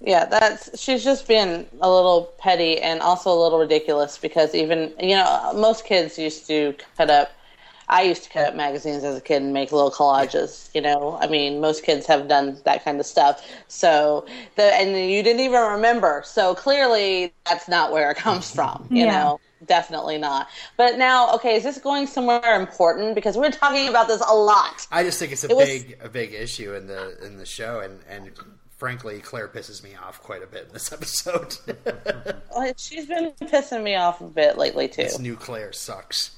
Yeah, that's she's just being a little petty and also a little ridiculous because even you know most kids used to cut up. I used to cut up magazines as a kid and make little collages. You know, I mean, most kids have done that kind of stuff. So the and you didn't even remember. So clearly, that's not where it comes from. You Yeah. know, definitely not. But now, okay, is this going somewhere important? Because we're talking about this a lot. I just think it's a It was- big a big issue in the in the show, and and frankly, Claire pisses me off quite a bit in this episode. Well, She's been pissing me off a bit lately too. this new Claire sucks.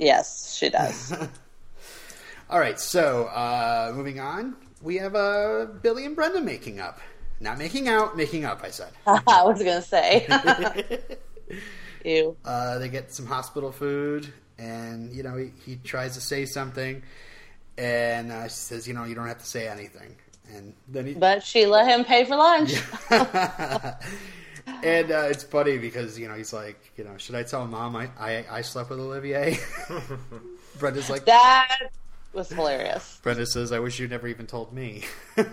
Yes, she does. All right, so uh, moving on, we have uh, Billy and Brenda making up. Not making out, making up. I said. I was gonna say. Ew. Uh, they get some hospital food, and you know he, he tries to say something, and uh, she says, "You know, you don't have to say anything." And then he, But she let him pay for lunch. And uh, it's funny because you know he's like, you know, should I tell mom I I, I slept with Olivier? Brenda's like, That was hilarious. Brenda says, "I wish you never even told me."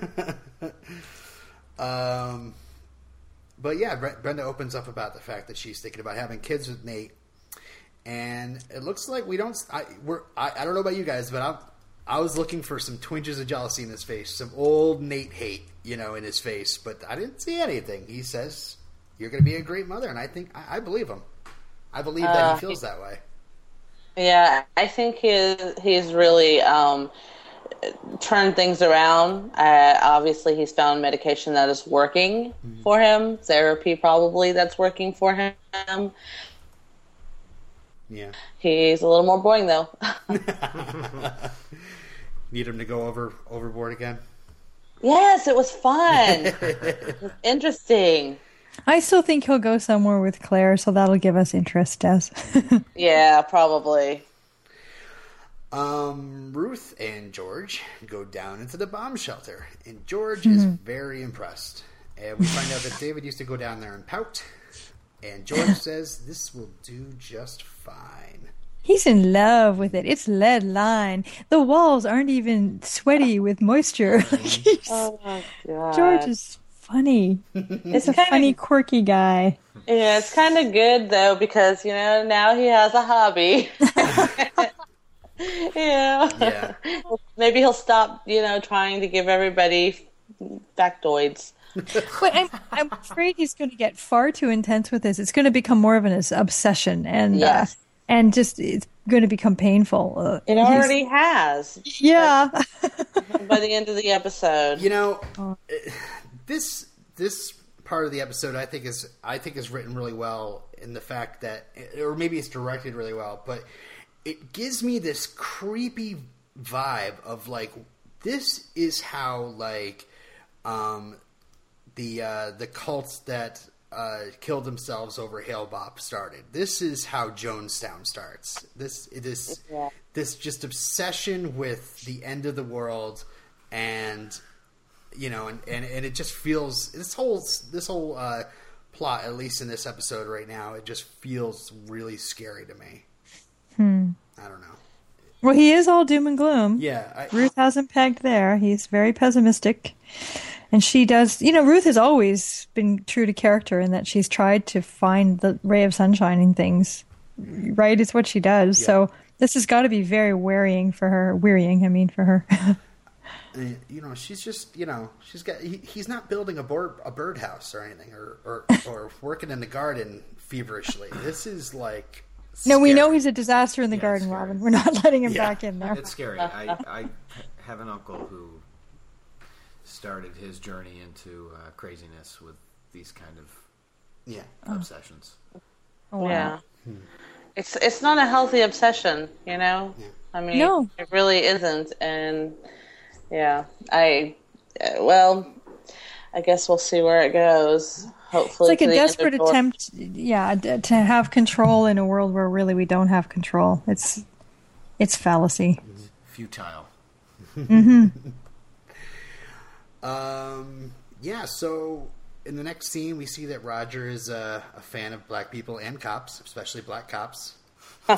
um, but yeah, Bre- Brenda opens up about the fact that she's thinking about having kids with Nate, and it looks like we don't. I, we're. I, I don't know about you guys, but I'm. I was looking for some twinges of jealousy in his face, some old Nate hate, you know, in his face, but I didn't see anything. He says, "You're going to be a great mother," and I think I, I believe him. I believe that Uh, he feels that way. Yeah, I think he's he's really um, turned things around. Uh, obviously, he's found medication that is working for him. Therapy probably that's working for him. Yeah. He's a little more boring though. Need him to go over overboard again. yes, it was fun, interesting. I still think he'll go somewhere with Claire, so that'll give us interest, Des. Yeah, probably. Um, Ruth and George go down into the bomb shelter, and George is very impressed. And we find out that David used to go down there and pout, and George says this will do just fine. He's in love with it. It's lead line. The walls aren't even sweaty with moisture. Oh my god, George is funny. It's a funny, quirky guy. Yeah, it's kind of good though because you know now he has a hobby. yeah. Yeah. Maybe he'll stop, you know, trying to give everybody factoids. But I'm, I'm afraid he's going to get far too intense with this. It's going to become more of an obsession, and Yes. uh, and just it's going to become painful. Uh, It he's- already has yeah. by the end of the episode. You know, this this part of the episode I think is I think is written really well in the fact that, or maybe it's directed really well, but it gives me this creepy vibe of like this is how like um, the uh, the cults that uh, killed themselves over Hale-Bopp started. This is how Jonestown starts. This it is Yeah. this just obsession with the end of the world and you know and, and, and it just feels this whole this whole uh, plot at least in this episode right now it just feels really scary to me i don't know Well, he is all doom and gloom. yeah I, Ruth hasn't pegged there. He's very pessimistic. And she does, you know, Ruth has always been true to character in that she's tried to find the ray of sunshine in things. Right? It's what she does. So this has got to be very wearying for her. Wearying, I mean, for her. You know she's just you know she's got he, he's not building a bird a birdhouse or anything or, or or working in the garden feverishly this is like no, we know he's a disaster in the Yeah, garden. Robin. We're not letting him Yeah. back in there. It's scary. I, I have an uncle who started his journey into uh, craziness with these kind of yeah obsessions. Oh, wow. Yeah. It's it's not a healthy obsession, you know. I mean, No. it really isn't, and yeah, I uh, well, I guess we'll see where it goes. Hopefully, it's like a the end of desperate attempt, yeah, d- to have control in a world where really we don't have control. It's it's fallacy. Futile. Um, yeah, so in the next scene, we see that Roger is uh, a fan of black people and cops, especially black cops. Who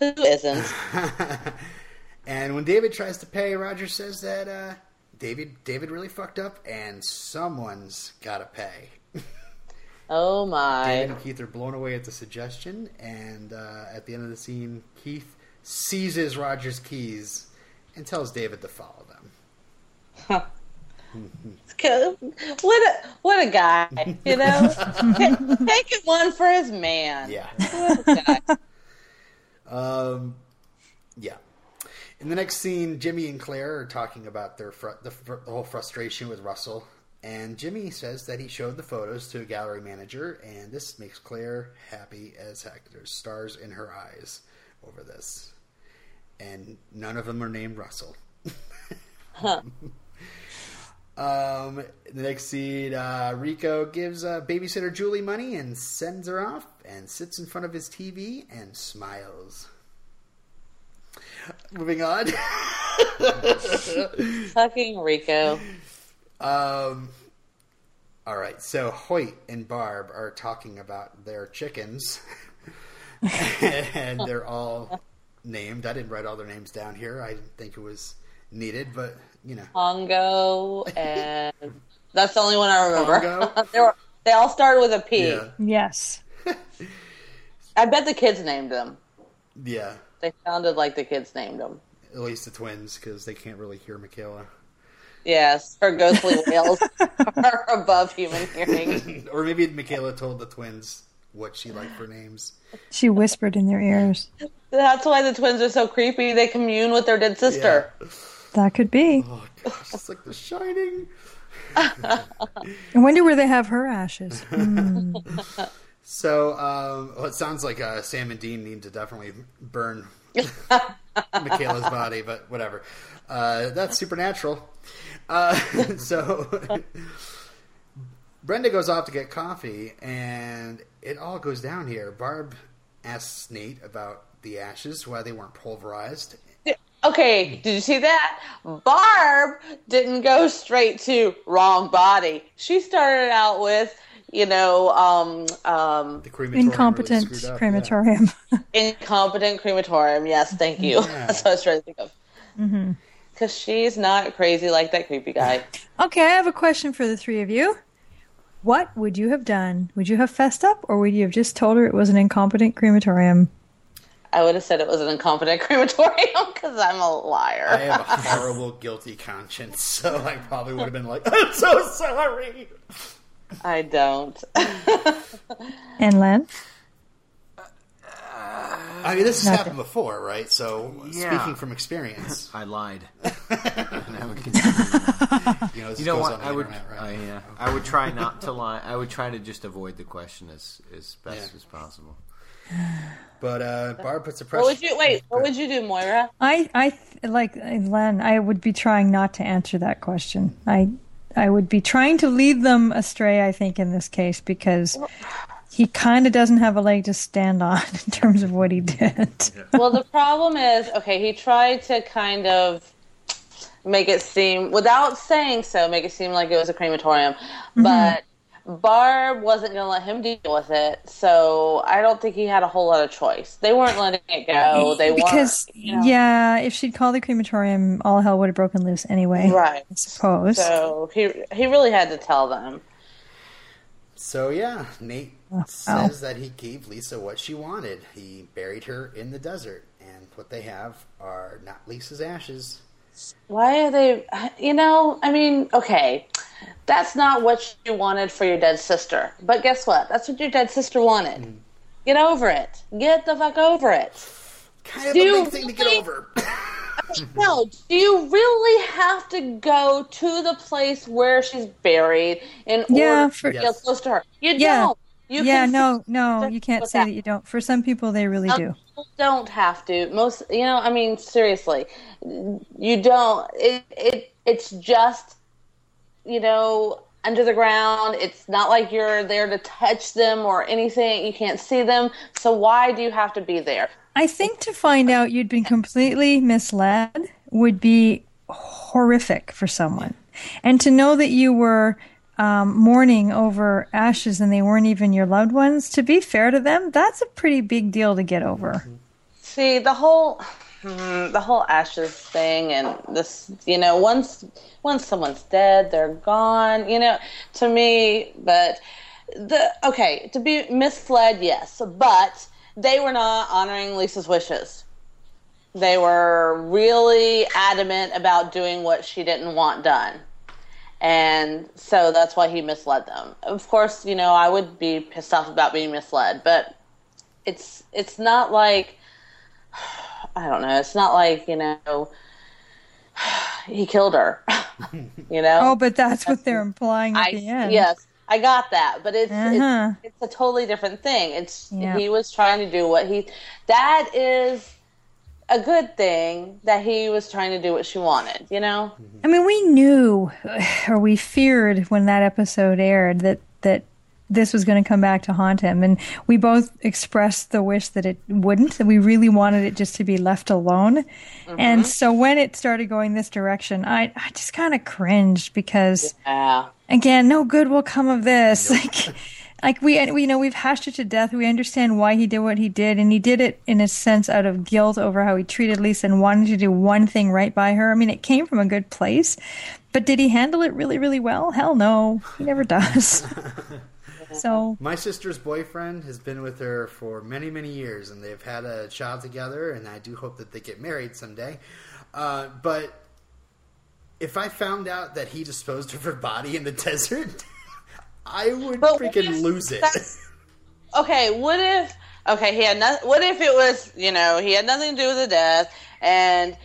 isn't? And when David tries to pay, Roger says that uh, David David really fucked up, and someone's got to pay. Oh my! David and Keith are blown away at the suggestion, and uh, at the end of the scene, Keith seizes Roger's keys and tells David to follow them. What a what a guy, you know. Taking one for his man. Yeah. What a guy. Um, yeah. In the next scene, Jimmy and Claire are talking about their fr- the, fr- the whole frustration with Russell, and Jimmy says that he showed the photos to a gallery manager, and this makes Claire happy as heck. There's stars in her eyes over this, and none of them are named Russell. Um, the next scene, uh, Rico gives uh, babysitter Julie money and sends her off and sits in front of his TV and smiles. Moving on. Fucking Rico. um, all right, so Hoyt and Barb are talking about their chickens, and they're all named. I didn't write all their names down here. I didn't think it was needed, but you know. Pongo and that's the only one I remember. They were they all started with a P. Yeah, Yes. I bet the kids named them. yeah. They sounded like the kids named them. At least the twins, because they can't really hear Michaela. Yes, her ghostly wails are above human hearing. or maybe Michaela told the twins what she liked for names. She whispered in their ears. That's why the twins are so creepy. They commune with their dead sister. That could be. Oh gosh, it's like The Shining. I wonder where they have her ashes. Hmm. So, um, well, it sounds like uh, Sam and Dean need to definitely burn Michaela's body, but whatever. Uh, that's supernatural. Uh, so, Brenda goes off to get coffee, and it all goes down here. Barb asks Nate about the ashes, why they weren't pulverized. Okay, did you see that? Barb didn't go straight to wrong body. She started out with, you know, um, um, The crematorium Incompetent really up, crematorium. incompetent crematorium. Yes, thank you. Yeah. That's what I was trying to think of. Because she's not crazy like that creepy guy. okay, I have a question for the three of you. What would you have done? Would you have fessed up, or would you have just told her it was an incompetent crematorium? I would have said it was an incompetent crematorium because I'm a liar. I have a horrible guilty conscience, so I probably would have been like, "I'm so sorry." I don't. And Len? I mean, this has Nothing. happened before, right? So, Yeah. speaking from experience, I lied. And I would continue. you know, this You know goes what? on the I would. internet, right? I, yeah, I would try not to lie. I would try to just avoid the question as as best Yeah. as possible. But uh, Barb puts a what pressure. would you wait? What would you do, Moira? I, I th- like Len. I would be trying not to answer that question. I, I would be trying to lead them astray. I think in this case because he kind of doesn't have a leg to stand on in terms of what he did. well, the problem is, okay, he tried to kind of make it seem, without saying so, make it seem like it was a crematorium, mm-hmm. but Barb wasn't going to let him deal with it, so I don't think he had a whole lot of choice. They weren't letting it go. They because weren't, you know. yeah, if she'd called the crematorium, all hell would have broken loose anyway. right. I suppose. So he he really had to tell them. So yeah, Nate Oh, says that he gave Lisa what she wanted. He buried her in the desert, and what they have are not Lisa's ashes. Why are they? You know, I mean, okay, that's not what you wanted for your dead sister. But guess what? That's what your dead sister wanted. Mm. Get over it. Get the fuck over it. Kind of Do a you big thing to get over. No, do you really have to go to the place where she's buried in Yeah, order for- to feel Yes. close to her? You Yeah. don't. You yeah, no, no, you can't say that. that you don't. For some people, they really Some do. people don't have to. Most, you know, I mean, seriously, you don't. It, it, it's just, you know, under the ground. It's not like you're there to touch them or anything. You can't see them. So why do you have to be there? I think to find out you'd been completely misled would be horrific for someone. And to know that you were um, mourning over ashes and they weren't even your loved ones, to be fair to them, that's a pretty big deal to get over. See the whole, hmm, the whole ashes thing, and this, you know, once once someone's dead, they're gone. You know, to me, but the okay to be misled, yes, but they were not honoring Lisa's wishes. They were really adamant about doing what she didn't want done. And so that's why he misled them. Of course, you know, I would be pissed off about being misled, but it's it's not like I don't know. It's not like you know he killed her. you know. Oh, but that's what they're implying at I the end. yes, I got that, but it's Uh-huh. it's, it's a totally different thing. It's Yeah. he was trying to do what he that is a good thing that he was trying to do what she wanted. You know. Mm-hmm. I mean, we knew or we feared when that episode aired that that this was going to come back to haunt him, and we both expressed the wish that it wouldn't. That we really wanted it just to be left alone. Mm-hmm. And so when it started going this direction, I I just kind of cringed because Yeah. again, no good will come of this. Like, like we, we you know we've hashed it to death. We understand why he did what he did, and he did it in a sense out of guilt over how he treated Lisa and wanting to do one thing right by her. I mean, it came from a good place, but did he handle it really, really well? Hell no, he never does. so My sister's boyfriend has been with her for many, many years, and they've had a child together, and I do hope that they get married someday. Uh, but if I found out that he disposed of her body in the desert, I would But freaking if lose it. Okay, what if okay, he had no, what if it was, you know, he had nothing to do with the death and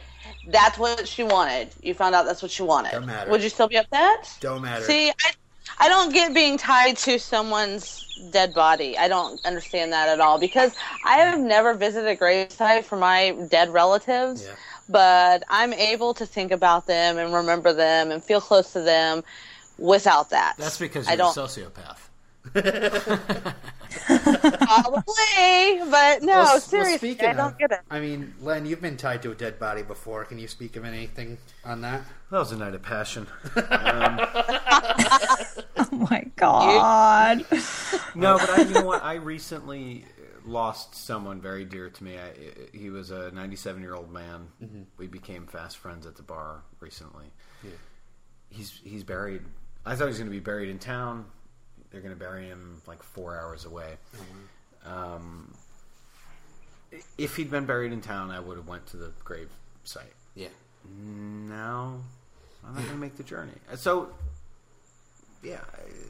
that's what she wanted. You found out that's what she wanted. Don't matter. Would you still be upset? Don't matter. See, I I don't get being tied to someone's dead body. I don't understand that at all because I have never visited a gravesite for my dead relatives. Yeah. But I'm able to think about them and remember them and feel close to them without that. That's because I you're a don't sociopath. probably, but no, Well, s- well, seriously, I don't of- get it. I mean, Len, you've been tied to a dead body before. Can you speak of anything on that? That was a night of passion. Um, oh my god, No, but I, you know what? I recently lost someone very dear to me. I, he was a 97 year old man. Mm-hmm. We became fast friends at the bar recently. He's he's buried. I thought he was going to be buried in town. They're going to bury him like four hours away. Mm-hmm. Um, if he'd been buried in town, I would have went to the grave site. Yeah. No, I'm not going to make the journey. Uh, so, yeah,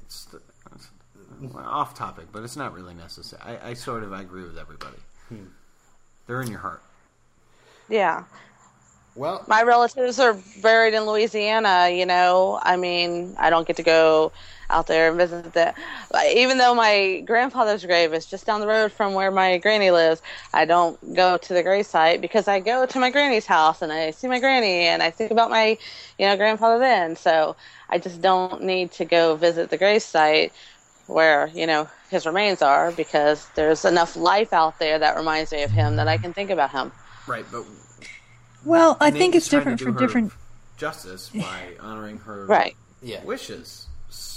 it's, it's off topic, but it's not really necessary. I, I sort of I agree with everybody. Hmm. They're in your heart. Yeah. Well, My relatives are buried in Louisiana, you know. I mean, I don't get to go out there and visit that. Even though my grandfather's grave is just down the road from where my granny lives, I don't go to the grave site because I go to my granny's house and I see my granny and I think about my, you know, grandfather then. So I just don't need to go visit the grave site where, you know, his remains are because there's enough life out there that reminds me of him that I can think about him. Right, but Well, I Nate think it's trying to different do for her different. justice by honoring her Right. yeah. wishes.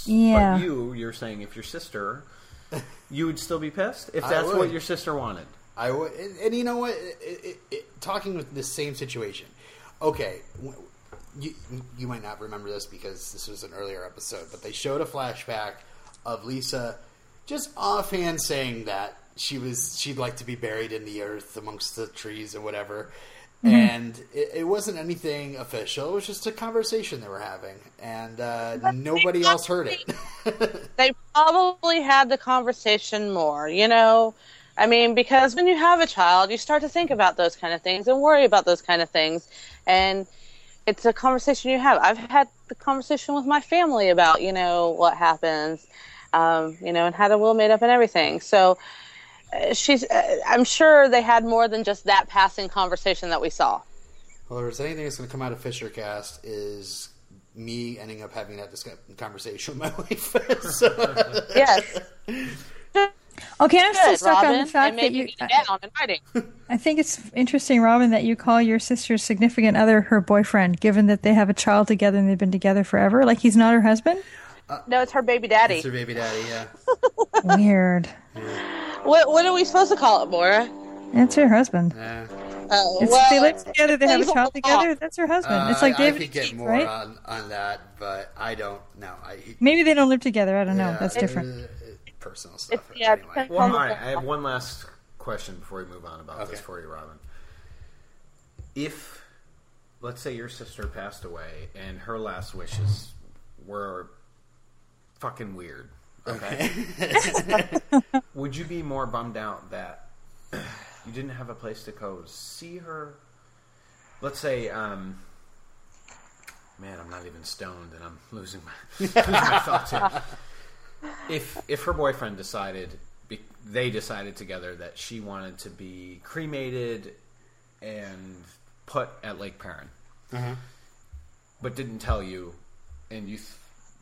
Yeah. But you, you're saying if your sister, you would still be pissed if that's what your sister wanted. I would, and, and you know what? It, it, it, talking with this same situation. Okay, you you might not remember this because this was an earlier episode, but they showed a flashback of Lisa just offhand saying that she was she'd like to be buried in the earth amongst the trees or whatever. And it, it wasn't anything official. It was just a conversation they were having, and uh, nobody else heard it. they probably had the conversation more, you know? I mean, because when you have a child, you start to think about those kind of things and worry about those kind of things. And it's a conversation you have. I've had the conversation with my family about, you know, what happens, um, you know, and how the will made up and everything. So she's, uh, I'm sure they had more than just that passing conversation that we saw. Well, if there's anything that's going to come out of Fishercast is me ending up having that discuss- conversation with my wife. so, Yes. Okay, I'm still stuck Robin. on the fact that maybe you. get it down in writing. I think it's interesting, Robin, that you call your sister's significant other her boyfriend, given that they have a child together and they've been together forever. Like he's not her husband. No, it's her baby daddy. it's her baby daddy, yeah. Weird. What, what are we supposed to call it, Maura? It's her husband. yeah. Oh, It's, well, they live together. They have a child together. That's her husband. it's Uh, like I- David I could get Keith, more right? on, on that, but I don't know. I, Maybe they don't live together. I don't know. That's different. it- personal stuff. It's- yeah, anyway. Well, on all the- right. I have one last question before we move on about Okay. this for you, Robin. If, let's say, your sister passed away and her last wishes were fucking weird, okay? Would you be more bummed out that you didn't have a place to go see her? Let's say, um, man, I'm not even stoned and I'm losing my, losing my thoughts here if if her boyfriend decided be, they decided together that she wanted to be cremated and put at Lake Perrin, but didn't tell you, and you th-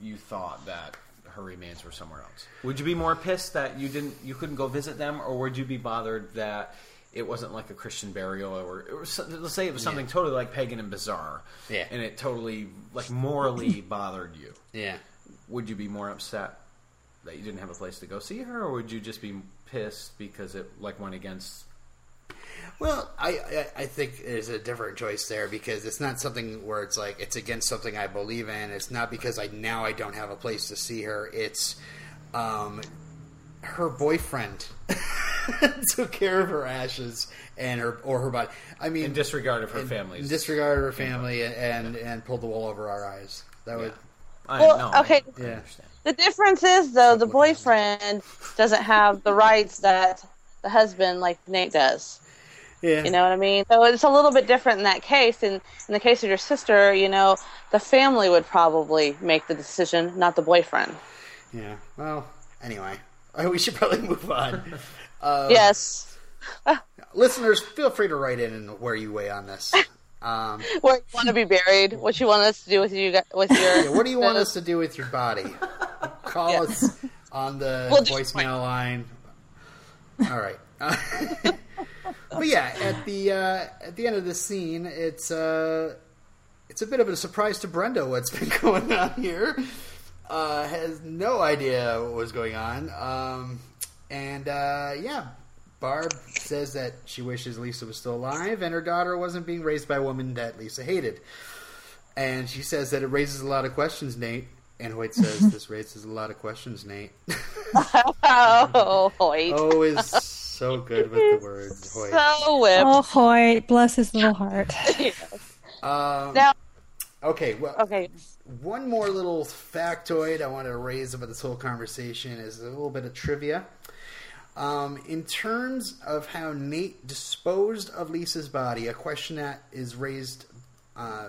you thought that her remains were somewhere else, would you be more pissed that you didn't you couldn't go visit them, or would you be bothered that it wasn't like a Christian burial, or it was, let's say it was something totally like pagan and bizarre, Yeah. and it totally like morally bothered you? Yeah. would you be more upset that you didn't have a place to go see her, or would you just be pissed because it like went against? Well, I, I I think there's a different choice there because it's not something where it's like it's against something I believe in. It's not because I now I don't have a place to see her. It's um, her boyfriend took care of her ashes and her or her body. I mean, In disregard of her in- family's- in disregard of her family, and and pulled the wool over our eyes. That would I, Well, no, okay. I Yeah. understand. The difference is, though, the boyfriend doesn't have the rights that the husband, like Nate, does. Yeah. You know what I mean? So it's a little bit different in that case. In in the case of your sister, you know, the family would probably make the decision, not the boyfriend. Yeah. Well, anyway, we should probably move on. Uh, yes. Listeners, feel free to write in and where you weigh on this. Um, Where you want to be buried? What you want us to do with you? With your? yeah, what do you want us to do with your body? Call Yeah. us on the We'll voicemail line. All right. But yeah, at the uh, at the end of the scene, it's uh, it's a bit of a surprise to Brenda what's been going on here. Uh, has no idea what was going on, um, and uh, yeah, Barb says that she wishes Lisa was still alive and her daughter wasn't being raised by a woman that Lisa hated. And she says that it raises a lot of questions, Nate. And Hoyt says this raises a lot of questions, Nate. Oh, oh is so good with the words. Hoyt. So whipped. Oh, Hoyt, bless his little heart. Um, Now, okay, well, okay. one more little factoid I want to raise about this whole conversation is a little bit of trivia. Um, in terms of how Nate disposed of Lisa's body, a question that is raised. Uh,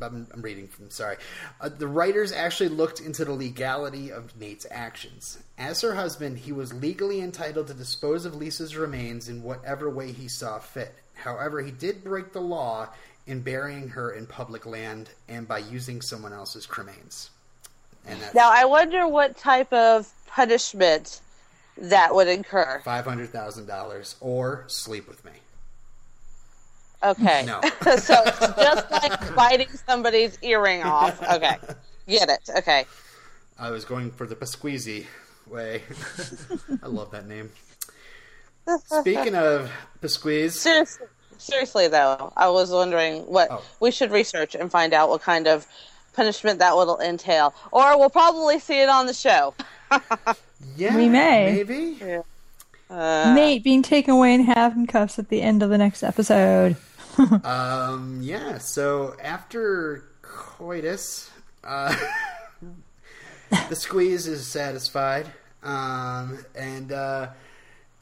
I'm, I'm reading from. Sorry, uh, the writers actually looked into the legality of Nate's actions. As her husband, he was legally entitled to dispose of Lisa's remains in whatever way he saw fit. However, he did break the law in burying her in public land and by using someone else's cremains. Now, I wonder what type of punishment that would incur. five hundred thousand dollars or sleep with me. Okay. No. so it's just like biting somebody's earring off. Okay. Get it. Okay. I was going for the Pasqueezy way. I love that name. Speaking of Pasqueeze, Seriously, seriously though, I was wondering what Oh. we should research and find out what kind of punishment that will entail, or we'll probably see it on the show. yeah, We may. maybe. Uh, Nate being taken away in handcuffs at the end of the next episode. Um, yeah. So after coitus, uh, the squeeze is satisfied, um, and uh,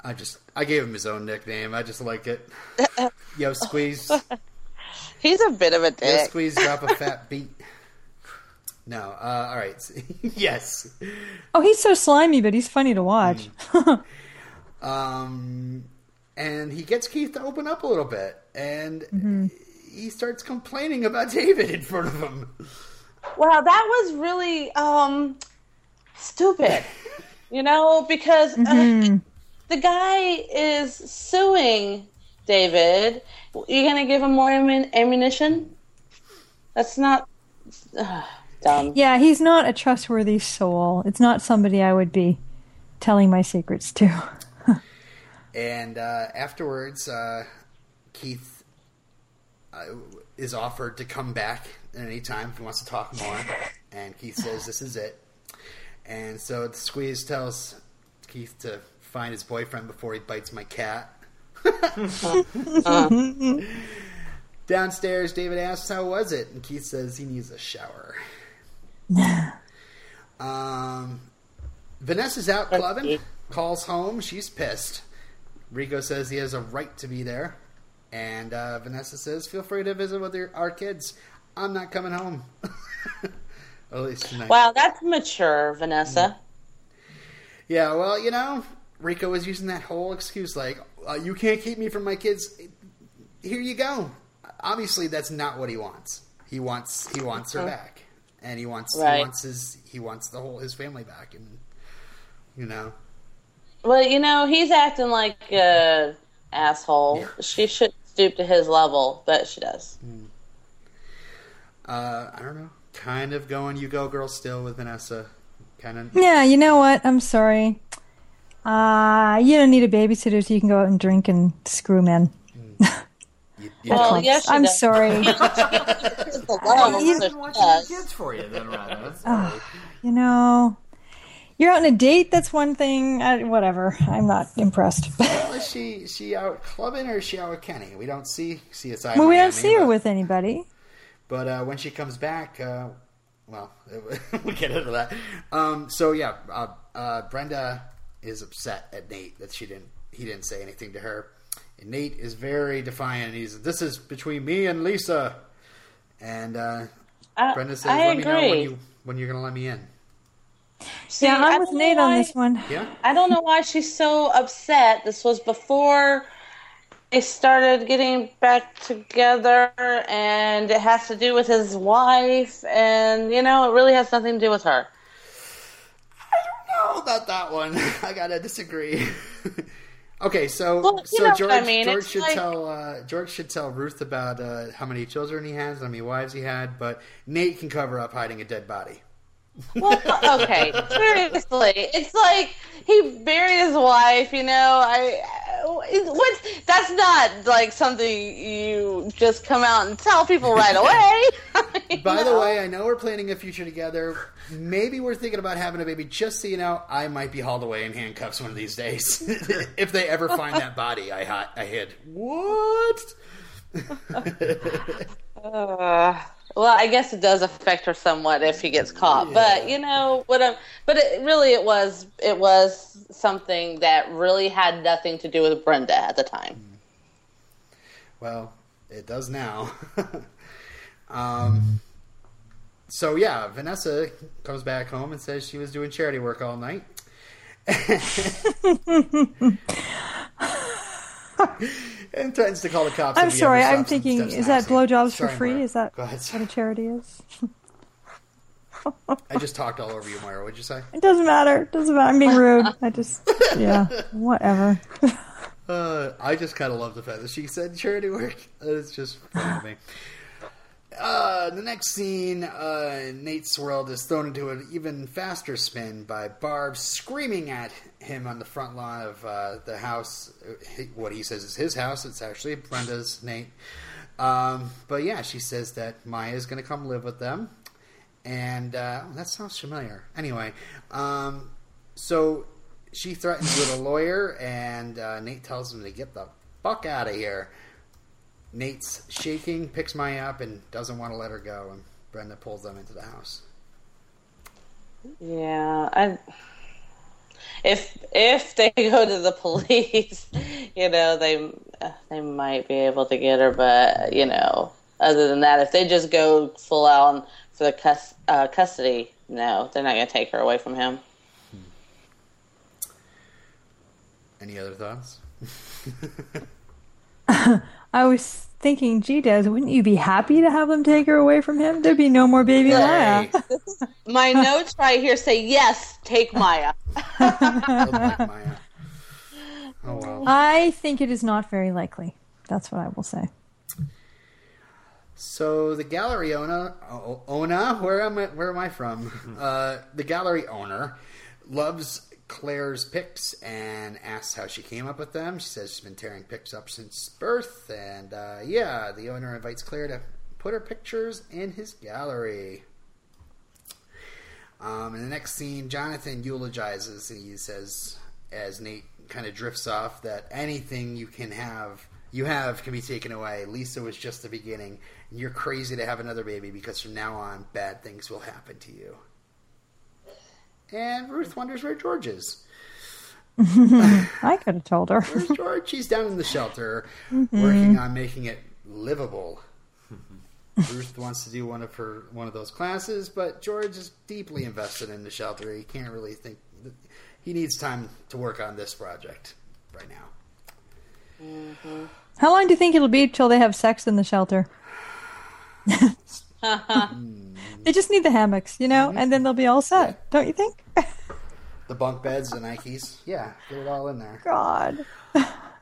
I just I gave him his own nickname. I just like it. Yo, squeeze. he's a bit of a dick. Yo, squeeze. Drop a fat beat. No. Uh, all right. yes. Oh, he's so slimy, but he's funny to watch. Um, and he gets Keith to open up a little bit, and he starts complaining about David in front of him. Wow, that was really um stupid. you know, because uh, the guy is suing David. You're gonna give him more ammunition? That's not uh, dumb. yeah, he's not a trustworthy soul. It's not somebody I would be telling my secrets to. And uh, afterwards, uh, Keith uh, is offered to come back at any time if he wants to talk more. And Keith says, This is it. And so the squeeze tells Keith to find his boyfriend before he bites my cat. Downstairs, David asks, How was it? And Keith says he needs a shower. um, Vanessa's out clubbing, calls home. She's pissed. Rico says he has a right to be there. And uh, Vanessa says, Feel free to visit with your, our kids. I'm not coming home. At least tonight. Wow, that's mature, Vanessa. Yeah, well, you know, Rico was using that whole excuse like, uh, you can't keep me from my kids. Here you go. Obviously, that's not what he wants. He wants he wants her back, and he wants Right. he wants his he wants the whole his family back, and you know, Well, you know, he's acting like a asshole. She should stoop to his level, but she does. uh, I don't know, kind of going you go girl still with Vanessa, kind of. Yeah, you know what? I'm sorry. Uh, you don't need a babysitter so you can go out and drink and screw men. You, you Well, yes, she I'm does. sorry. It's the Why love, you so didn't she watch does. kids for you then, Rada? you know, you're out on a date. That's one thing. I, whatever. I'm not impressed. Well, is she she out clubbing or is she out with Kenny? We don't see see aside. well, we don't see her but- with anybody. But uh, when she comes back, uh, well, we'll get into that. Um, so yeah, uh, uh, Brenda is upset at Nate that she didn't he didn't say anything to her, and Nate is very defiant. He's this is between me and Lisa, and uh, I, Brenda says, I "Let me know when you when you're going to let me in." See, yeah, I I'm with don't know Nate on this one. Yeah, I don't know why she's so upset. This was before they started getting back together, and it has to do with his wife, and you know, it really has nothing to do with her. I don't know about that one. I gotta disagree. okay, so Well, so George I mean. George It's should like- tell uh, George should tell Ruth about uh, how many children he has, how many wives he had, but Nate can cover up hiding a dead body. Well, okay, seriously, it's like he buried his wife. You know, I what? That's not like something you just come out and tell people right away. By the way, I know we're planning a future together. Maybe we're thinking about having a baby. Just so you know, I might be hauled away in handcuffs one of these days if they ever find that body I I hid. What? Uh, well, I guess it does affect her somewhat if he gets caught. But you know what? I'm, but it, really, it was it was something that really had nothing to do with Brenda at the time. Well, it does now. um, so yeah, Vanessa comes back home and says she was doing charity work all night. and threatens to call the cops. I'm sorry. I'm thinking, is that blowjobs for free? Is that Go ahead. what a charity is? I just talked all over you, Moira. What'd you say? It doesn't matter. It doesn't matter. I'm being rude. I just, yeah, whatever. Uh, I just kind of love the fact that she said charity work. It's just funny to me. Uh, the next scene, uh, Nate's world is thrown into an even faster spin by Barb screaming at him on the front lawn of uh, the house. What he says is his house. It's actually Brenda's, Nate. Um, but yeah, she says that Maya's going to come live with them. And uh, that sounds familiar. Anyway, um, so she threatens with a lawyer, and uh, Nate tells him to get the fuck out of here. Nate's shaking, picks Maya up, and doesn't want to let her go. And Brenda pulls them into the house. Yeah, I. If if they go to the police, you know they they might be able to get her, but you know, other than that, if they just go full out for the cus- uh, custody, no, they're not going to take her away from him. Any other thoughts? I was thinking, gee, Des, wouldn't you be happy to have them take her away from him? There'd be no more baby Maya. My notes right here say yes, take Maya. I like Maya. Oh well. I think it is not very likely. That's what I will say. So the gallery owner, o- owner, where am I? Where am I from? Uh, the gallery owner loves Claire's pics and asks how she came up with them. She says she's been tearing pics up since birth, and uh, yeah, the owner invites Claire to put her pictures in his gallery. Um, in the next scene, Jonathan eulogizes. and He says, as Nate kind of drifts off, that anything you can have, you have, can be taken away. Lisa was just the beginning. You're crazy to have another baby because from now on, bad things will happen to you. And Ruth wonders where George is. I could have told her. Where's George? She's down in the shelter, mm-hmm. working on making it livable. Ruth wants to do one of her one of those classes, but George is deeply invested in the shelter. He can't really think. He needs time to work on this project right now. Mm-hmm. How long do you think it'll be till they have sex in the shelter? they just need the hammocks, you know, mm-hmm. and then they'll be all set, don't you think? The bunk beds, the Nikes, yeah, get it all in there. God.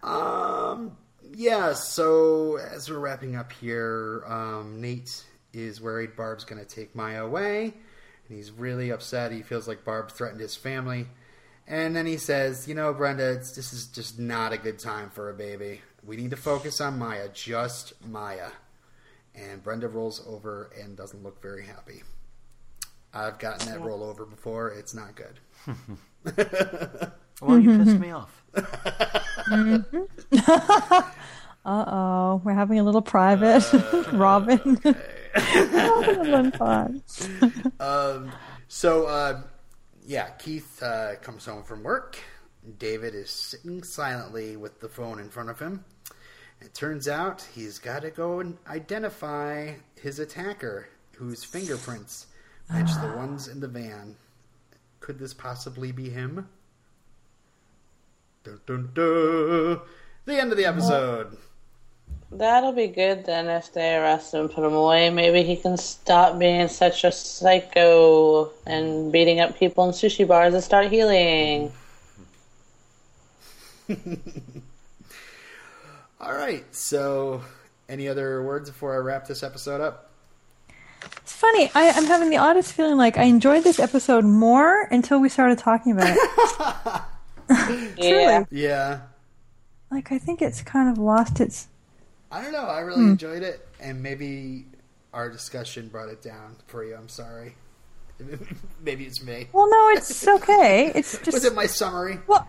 Um, yeah. So as we're wrapping up here, um, Nate is worried Barb's going to take Maya away, and he's really upset. He feels like Barb threatened his family, and then he says, "You know, Brenda, it's, this is just not a good time for a baby. We need to focus on Maya, just Maya." And Brenda rolls over and doesn't look very happy. I've gotten that rollover before. It's not good. Well, you pissed me off. Uh oh, we're having a little private. Robin. Um, so, uh, yeah, Keith uh, comes home from work. David is sitting silently with the phone in front of him. It turns out he's got to go and identify his attacker, whose fingerprints match the ah. ones in the van. Could this possibly be him? Dun, dun, dun. The end of the episode. That'll be good then if they arrest him and put him away. Maybe he can stop being such a psycho and beating up people in sushi bars and start healing. All right. So, any other words before I wrap this episode up? It's funny. I, I'm having the oddest feeling like I enjoyed this episode more until we started talking about it. Yeah. Yeah. like I think it's kind of lost its. I don't know. I really enjoyed it, and maybe our discussion brought it down for you. I'm sorry. maybe it's me. Well, no, it's okay. It's just Was it my summary? Well,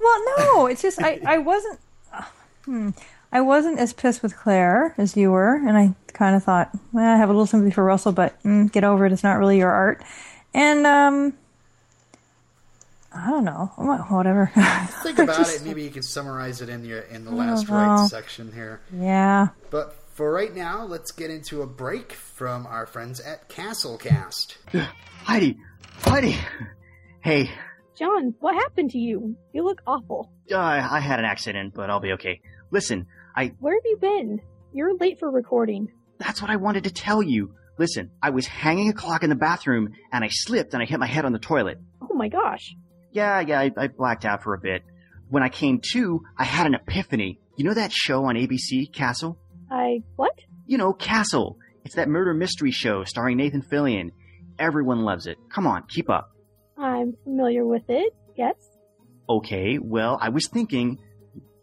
well, no. It's just I, I wasn't. uh, Hmm, I wasn't as pissed with Claire as you were, and I kind of thought, well, I have a little sympathy for Russell, but mm, get over it. It's not really your art, and um, I don't know. Whatever. Think about Just- it. Maybe you can summarize it in your in the last right section here. Yeah. But for right now, let's get into a break from our friends at Castlecast. Heidi! Heidi! Hey, John, what happened to you? You look awful. uh, I had an accident, but I'll be okay. Listen, I, Where have you been? You're late for recording. that's what I wanted to tell you. Listen, I was hanging a clock in the bathroom, and I slipped and I hit my head on the toilet. Oh my gosh. Yeah, yeah, I, I blacked out for a bit. When I came to, I had an epiphany. You know that show on ABC, Castle? I. What? You know, Castle. It's that murder mystery show starring Nathan Fillion. Everyone loves it. Come on, keep up. I'm familiar with it. Yes. Okay, well, I was thinking,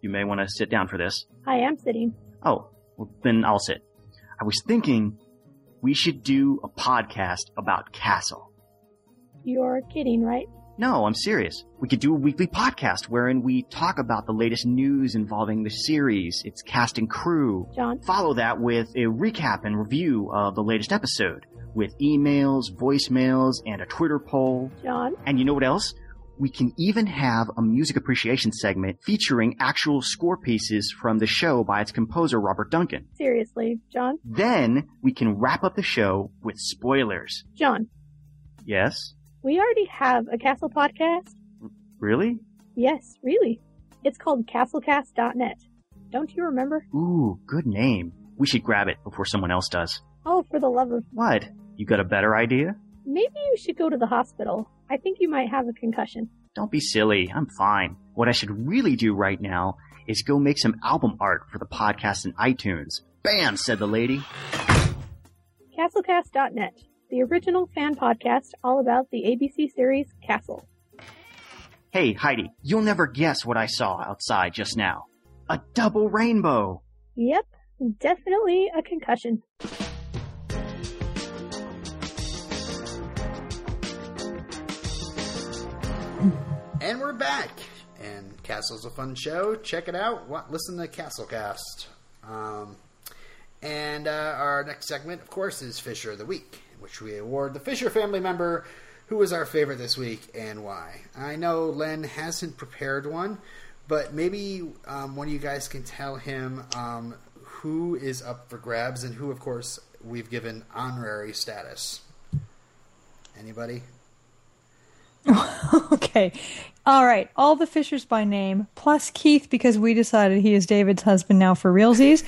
you may want to sit down for this. I am sitting. Oh, well, then I'll sit. I was thinking we should do a podcast about Castle. You're kidding, right? No, I'm serious. We could do a weekly podcast wherein we talk about the latest news involving the series, its cast and crew. John? Follow that with a recap and review of the latest episode, with emails, voicemails, and a Twitter poll. John? And you know what else? We can even have a music appreciation segment featuring actual score pieces from the show by its composer, Robert Duncan. Seriously, John? Then we can wrap up the show with spoilers. John, Yes? we already have a Castle podcast. Really? Yes, really. It's called castlecast.net. Don't you remember? Ooh, good name. We should grab it before someone else does. Oh, for the love of. What? You got a better idea? Maybe you should go to the hospital. I think you might have a concussion. Don't be silly. I'm fine. What I should really do right now is go make some album art for the podcast in iTunes. Bam, said the lady. Castlecast.net, the original fan podcast all about the ABC series Castle. Hey, Heidi, you'll never guess what I saw outside just now. A double rainbow. Yep, definitely a concussion. And we're back. And Castle's a fun show. Check it out. Listen to Castlecast. Um, and uh, our next segment, of course, is Fisher of the Week, which we award the Fisher family member who was our favorite this week and why. I know Len hasn't prepared one, but maybe um, one of you guys can tell him um, who is up for grabs and who, of course, we've given honorary status. Anybody? okay. All right. All the Fishers by name, plus Keith because we decided he is David's husband now for realsies.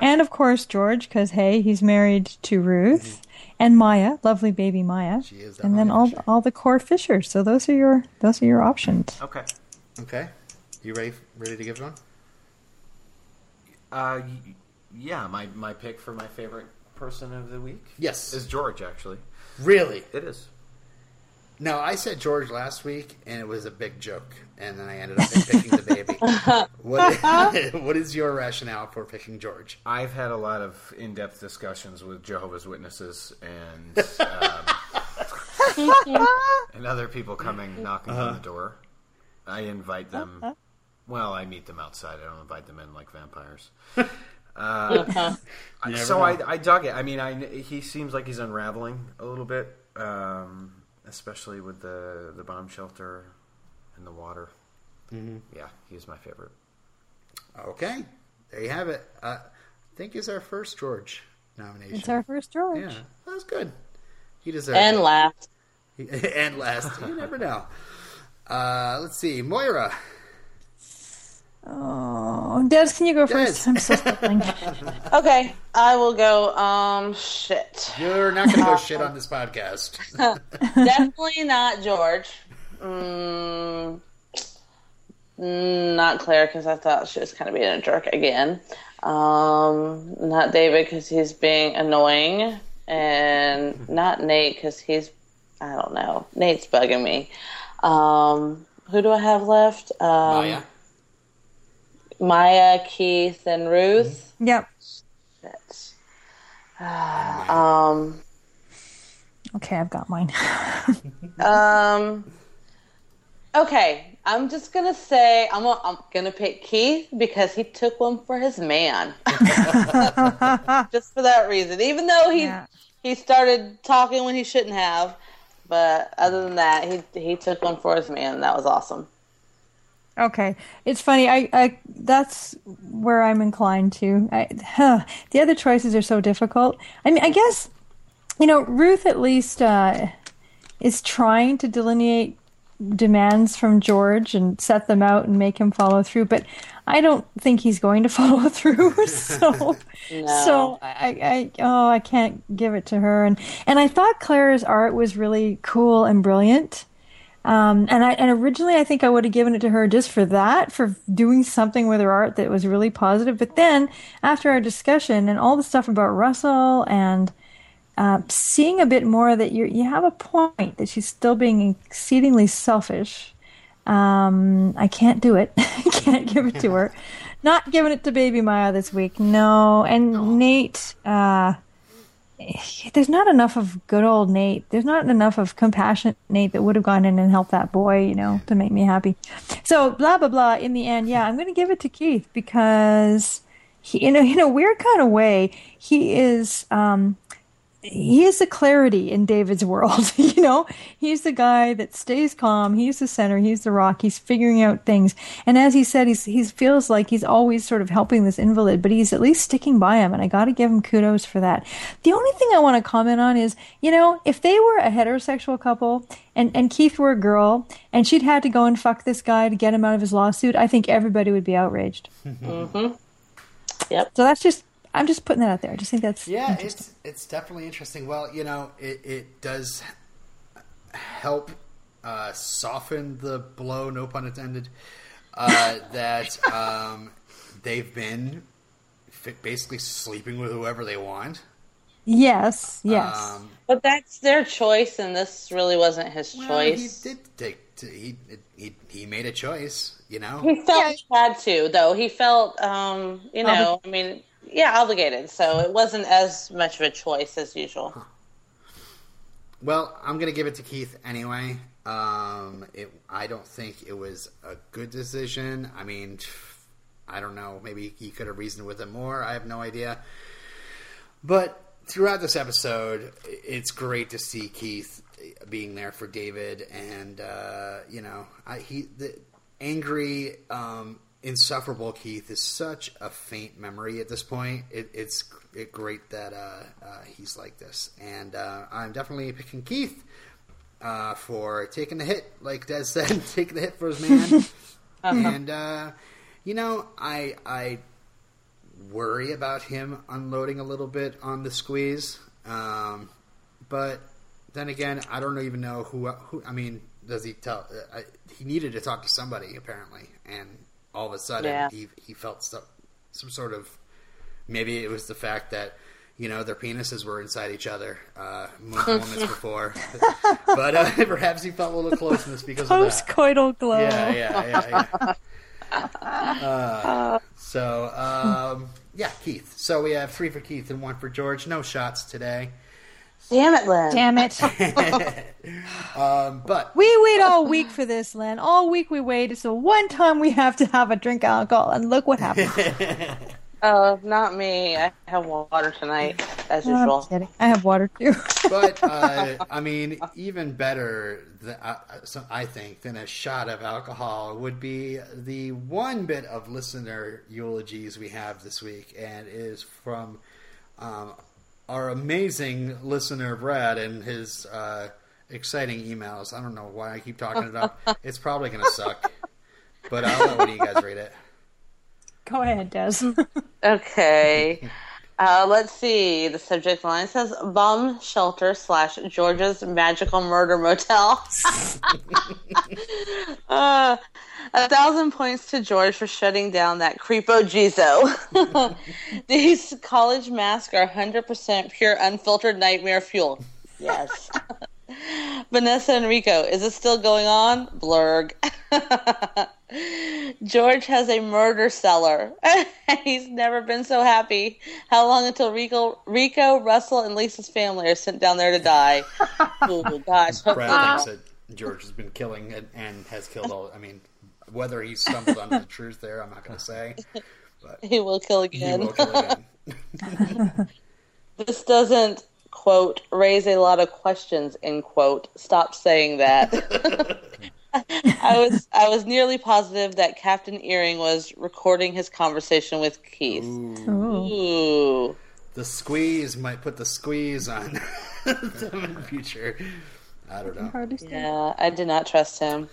And of course, George because, hey, he's married to Ruth. And Maya, lovely baby Maya. She is and then all Fisher. all the core Fishers. So those are your those are your options. Okay. Okay. You ready? Ready to give one? Uh, yeah, my, my pick for my favorite person of the week Yes. is George, actually. Really? It is. No, I said George last week, and it was a big joke, and then I ended up picking the baby. what, what is your rationale for picking George? I've had a lot of in depth discussions with Jehovah's Witnesses and um, and other people coming knocking on the door. I invite them. Well, I meet them outside. I don't invite them in like vampires. Uh, so. I, I dug it. I mean, I he seems like he's unraveling a little bit, um, especially with the the bomb shelter and the water. Mm-hmm. Yeah, he's my favorite. Okay, there you have it. Uh, I think is our first George nomination. It's our first George. yeah, that was good. He deserves And it. laughed. and last. You never know. Uh, let's see, Moira. Oh, Des, can you go first? Des. I'm still shuffling. Okay, I will go. Um, shit. You're not going to go shit on this podcast. Definitely not George. Mm, mm, not Claire because I thought she was kind of being a jerk again. Um, not David because he's being annoying, and not Nate because he's I don't know. Nate's bugging me. Um, who do I have left? Um, Maya. Maya, Keith, and Ruth. Yep. That's, uh, um, Okay, I've got mine. um, okay, I'm just gonna say I'm gonna, I'm gonna pick Keith because he took one for his man. just for that reason, even though he Yeah. he started talking when he shouldn't have, but other than that, he he took one for his man. That was awesome. Okay, it's funny. I, I that's where I'm inclined to. I, huh, the other choices are so difficult. I mean, I guess you know Ruth at least uh, is trying to delineate demands from George and set them out and make him follow through. But I don't think he's going to follow through. so, so I, I, oh, I can't give it to her. And and I thought Claire's art was really cool and brilliant. Um, and I and originally I think I would have given it to her just for that, for doing something with her art that was really positive. But then after our discussion and all the stuff about Russell and uh, seeing a bit more that you you have a point that she's still being exceedingly selfish. Um, I can't do it. I can't give it to her. Not giving it to Baby Maya this week. No. And Nate, uh, there's not enough of good old Nate. There's not enough of compassionate Nate that would have gone in and helped that boy, you know, to make me happy. So blah blah blah. In the end, yeah, I'm going to give it to Keith because he, in a in a weird kind of way, he is. Um, he is the clarity in David's world. you know, he's the guy that stays calm. He's the center. He's the rock. He's figuring out things. And as he said, he's he feels like he's always sort of helping this invalid, but he's at least sticking by him. And I got to give him kudos for that. The only thing I want to comment on is, you know, if they were a heterosexual couple and and Keith were a girl and she'd had to go and fuck this guy to get him out of his lawsuit, I think everybody would be outraged. Mm-hmm. Yep. So that's just. I'm just putting that out there. I just think that's Yeah, it's it's definitely interesting. Well, you know, it, it does help uh, soften the blow, no pun intended, uh, that um, they've been basically sleeping with whoever they want. Yes, yes. Um, But that's their choice, and this really wasn't his well, choice. he did take. To, he, he he made a choice. You know. He felt he had to, though. He felt, um, you know, I mean, yeah, obligated. So it wasn't as much of a choice as usual. Well, I'm to give it to Keith anyway. Um, it, I don't think it was a good decision. I mean, I don't know. Maybe he could have reasoned with it more. I have no idea. But throughout this episode, it's great to see Keith being there for David, and uh, you know, I, he the angry, um, insufferable Keith is such a faint memory at this point. It, it's it great that uh, uh, he's like this, and uh, I'm definitely picking Keith uh, for taking the hit, like Des said, taking the hit for his man, and uh, you know, I I worry about him unloading a little bit on the squeeze, um, but then again, I don't even know who who. I mean, does he tell? I, he needed to talk to somebody apparently, and all of a sudden Yeah. he he felt some some sort of maybe it was the fact that you know their penises were inside each other uh, moments before, but uh, perhaps he felt a little closeness because of that. Post-coital glow. Yeah, yeah, yeah, yeah. Uh, so, um, yeah, Keith. So we have three for Keith and one for George. No shots today. Damn it, Len. Damn it. Um, but We wait all week for this, Len. All week we wait. It's the one time we have to have a drink of alcohol, and look what happened. Oh, not me. I have water tonight, as No, I'm usual. kidding. I have water too. but uh, I mean, even better, th- uh, so I think, than a shot of alcohol would be the one bit of listener eulogies we have this week, and it is from um, our amazing listener Brad and his uh, exciting emails. I don't know why I keep talking about it up. It's probably going to suck, but I'll let one of you guys read it. Go ahead, Des. Okay. Uh, let's see. The subject line says bomb shelter slash Georgia's magical murder motel. uh, a thousand points to George for shutting down that creepo Jizo. These college masks are 100% pure unfiltered nightmare fuel. Yes. Vanessa Enrico, is it still going on? Blurg. George has a murder cellar. He's never been so happy. How long until Rico, Rico, Russell, and Lisa's family are sent down there to die? oh gosh! Brad thinks that George has been killing and, and has killed all. I mean, whether he stumbled onto the truth there, I'm not going to say. But he will kill he again. will kill again. this doesn't quote raise a lot of questions end quote stop saying that i was i was nearly positive that captain earring was recording his conversation with keith Ooh. Ooh. The squeeze might put the squeeze on them in the future. I don't know. Yeah i did not trust him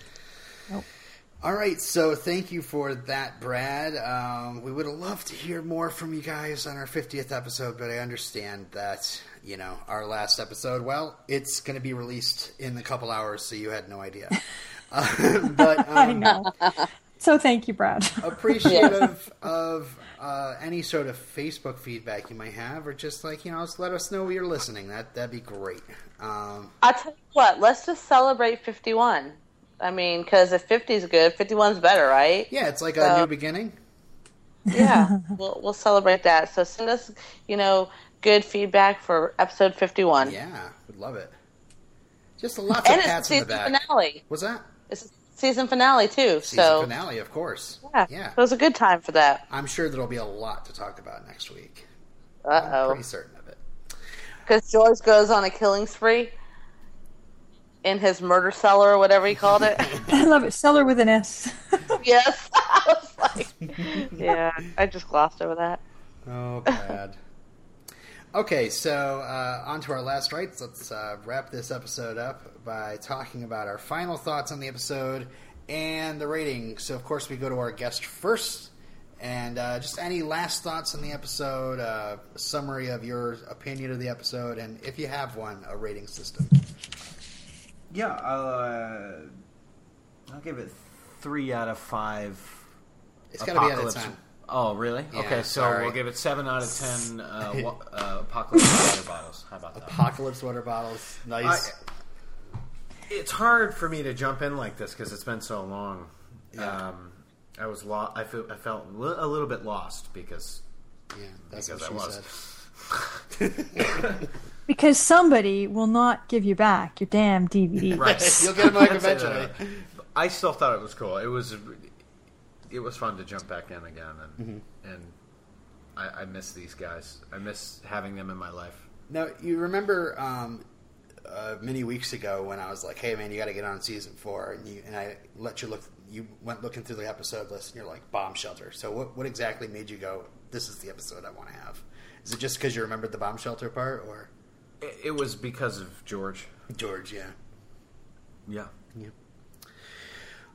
All right, so thank you for that, Brad. Um, we would have loved to hear more from you guys on our 50th episode, but I understand that, you know, our last episode, well, it's going to be released in a couple hours, so you had no idea. Uh, but um, I know. So thank you, Brad. appreciative of uh, any sort of Facebook feedback you might have, or just like, you know, just let us know you're listening. That, that'd be great. Um, i'll tell you what let's just celebrate 51 i mean because if 50 is good 51's better right yeah, it's like a new beginning. yeah we'll, we'll celebrate that so send us you know good feedback for episode 51 Yeah, we'd love it. Just lots and of it's the pats in the back. finale What's that? It's a season finale too. Season so finale, of course. yeah, yeah. it was a good time for that. I'm sure there'll be a lot to talk about next week. Uh I'm oh, pretty certain of it. because George goes on a killing spree in his murder cellar or whatever he called it. I love it. Seller with an S. yes, I was like, yeah, I just glossed over that. Oh, bad. Okay, so uh, on to our last rights. Let's uh, wrap this episode up by talking about our final thoughts on the episode and the rating. So, of course, we go to our guest first. And uh, just any last thoughts on the episode, uh, summary of your opinion of the episode, and if you have one, a rating system. Yeah, I'll, uh, I'll give it three out of five. It's got to be out of 10. Oh, really? Yeah, okay, so sorry. we'll give it seven out of ten. Uh, wa- uh, apocalypse water bottles. How about that? Apocalypse water bottles. Nice. I- it's hard for me to jump in like this because it's been so long. Yeah. Um, I was lo- I, feel, I felt li- a little bit lost because yeah, that's because what I she was. said. Because somebody will not give you back your damn DVD. right. You'll get them mic I'd eventually. I still thought it was cool. It was it was fun to jump back in again and Mm-hmm. and I, I miss these guys. I miss having them in my life. Now, you remember um, uh, many weeks ago when I was like, "Hey, man, you got to get on season four, and you and I let you look. You went looking through the episode list, and you're like, "Bomb shelter." So, what what exactly made you go? This is the episode I want to have. Is it just because you remembered the bomb shelter part, or It, it was because of George. George? Yeah. Yeah.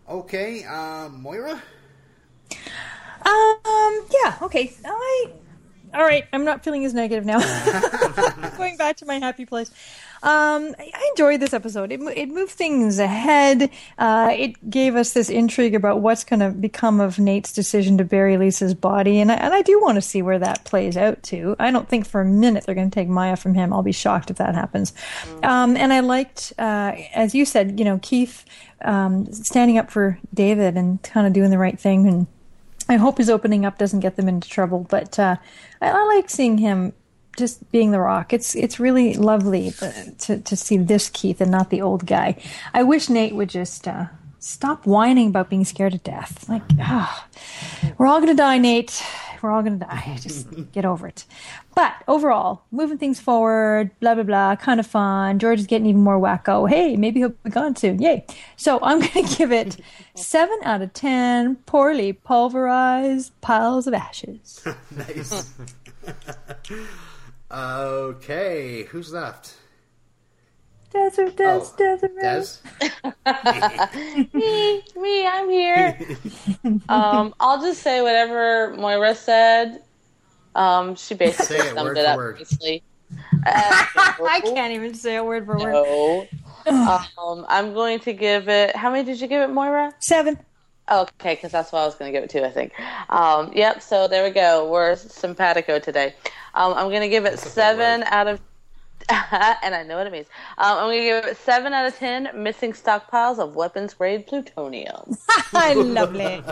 Okay, um, Moira. Um. Yeah. Okay. I. All right. I'm not feeling as negative now. Going back to my happy place. Um, I enjoyed this episode. It, it moved things ahead. Uh, it gave us this intrigue about what's going to become of Nate's decision to bury Lisa's body, and I, and I do want to see where that plays out too. I don't think for a minute they're going to take Maya from him. I'll be shocked if that happens. Um, and I liked, uh, as you said, you know, Keith um, standing up for David and kind of doing the right thing and. I hope his opening up doesn't get them into trouble, but uh, I, I like seeing him just being the rock. It's it's really lovely to to see this Keith and not the old guy. I wish Nate would just uh, stop whining about being scared to death. Like, ah, we're all gonna die, Nate. We're all gonna die. Just get over it. But overall, moving things forward, blah blah blah, kind of fun. George is getting even more wacko. Hey, maybe he'll be gone soon. Yay! So I'm gonna give it seven out of ten. Poorly pulverized piles of ashes. nice. okay, who's left? Desert, des, Oh, desert. Des. me, me, I'm here. um, I'll just say whatever Moira said. Um, she basically it summed word it up word. nicely. I can't even say a word for word. No. um, I'm going to give it. How many did you give it, Moira? Seven. Okay, because that's what I was going to give it to. I think. Um, yep. So there we go. We're simpatico today. Um, I'm going to give it seven out of and I know what it means. Um, I'm going to give it 7 out of 10 missing stockpiles of weapons grade plutonium. I lovely.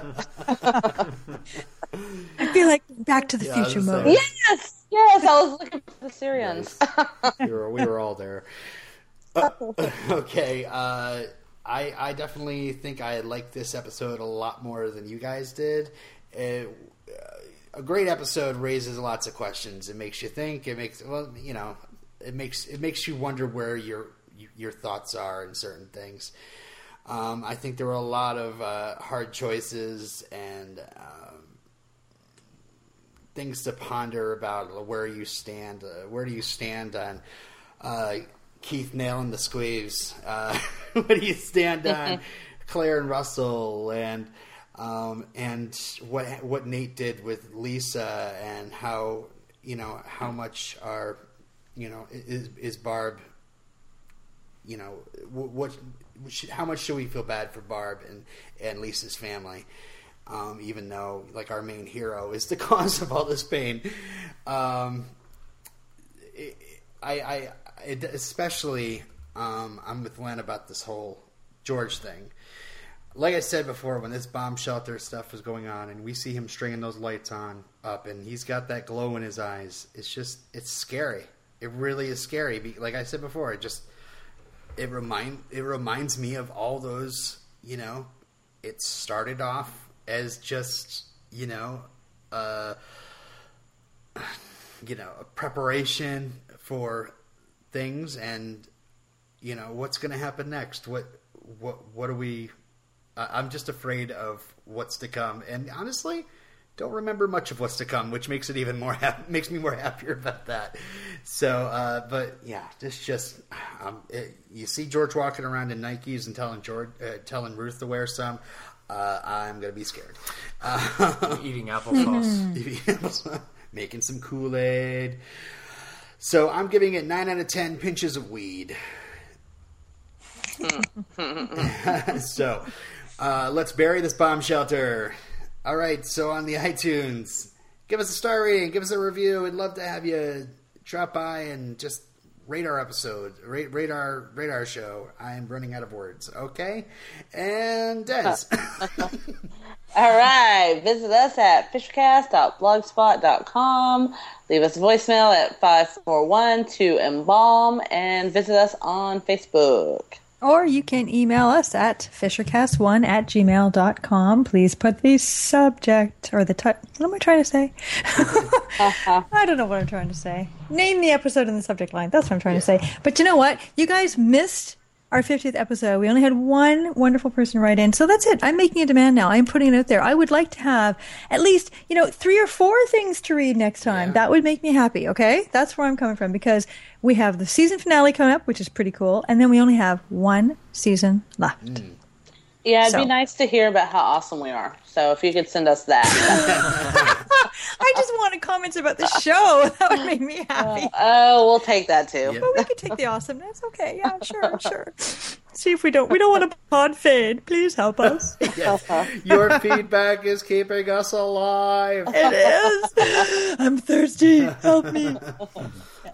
I feel like Back to the Yeah, Future mode. say. yes! Yes, I was looking for the Syrians. we were we were all there. Uh, okay, uh, I I definitely think I liked this episode a lot more than you guys did. It, uh, a great episode raises lots of questions. It makes you think. It makes well, you know, it makes it makes you wonder where your your thoughts are in certain things. Um, I think there were a lot of uh, hard choices and um, things to ponder about where you stand. Uh, where do you stand on uh, Keith nailing the squeeze? Uh, where do you stand on Claire and Russell and um, and what what Nate did with Lisa and how you know how much are you know is is Barb you know wh- what how much should we feel bad for Barb and and Lisa's family? Um, even though like our main hero is the cause of all this pain. Um, it, I, I it, especially um, I'm with Len about this whole George thing. Like I said before, when this bomb shelter stuff was going on, and we see him stringing those lights on up, and he's got that glow in his eyes, it's just it's scary. It really is scary. Like I said before, it just it remind it reminds me of all those. You know, it started off as just you know, uh, you know, a preparation for things, and you know what's going to happen next. What what what are we? I'm just afraid of what's to come, and honestly, don't remember much of what's to come, which makes it even more hap- makes me more happier about that. So, uh, but yeah, this just um, it, you see George walking around in Nikes and telling George, uh, telling Ruth to wear some. Uh, I'm gonna be scared. Uh, Eating applesauce. making some Kool Aid. So I'm giving it nine out of ten pinches of weed. so uh, let's bury this bomb shelter. All right, so on the iTunes, give us a star rating, give us a review. We'd love to have you drop by and just rate our episode, rate, rate our show. I'm running out of words. Okay, and Des. All right. Visit us at fishercast.blogspot.com. Leave us a voicemail at 541-2-EMBALM and visit us on Facebook. Or you can email us at fishercast1 at gmail.com. Please put the subject or the title. What am I trying to say? I don't know what I'm trying to say. Name the episode in the subject line. That's what I'm trying to say. But you know what? You guys missed our 50th episode. We only had one wonderful person write in. So that's it. I'm making a demand now. I'm putting it out there. I would like to have at least, you know, three or four things to read next time. Yeah. That would make me happy. Okay. That's where I'm coming from because we have the season finale coming up, which is pretty cool. And then we only have one season left. Mm. Yeah, it'd So- be nice to hear about how awesome we are. So if you could send us that. I just wanted comments about the show. That would make me uh, happy. oh, we'll take that too. Yeah. But we could take the awesomeness. Okay, yeah, sure, sure. See if we don't. We don't want a pod fade. Please help us. Yes. Your feedback is keeping us alive. It is. I'm thirsty. Help me.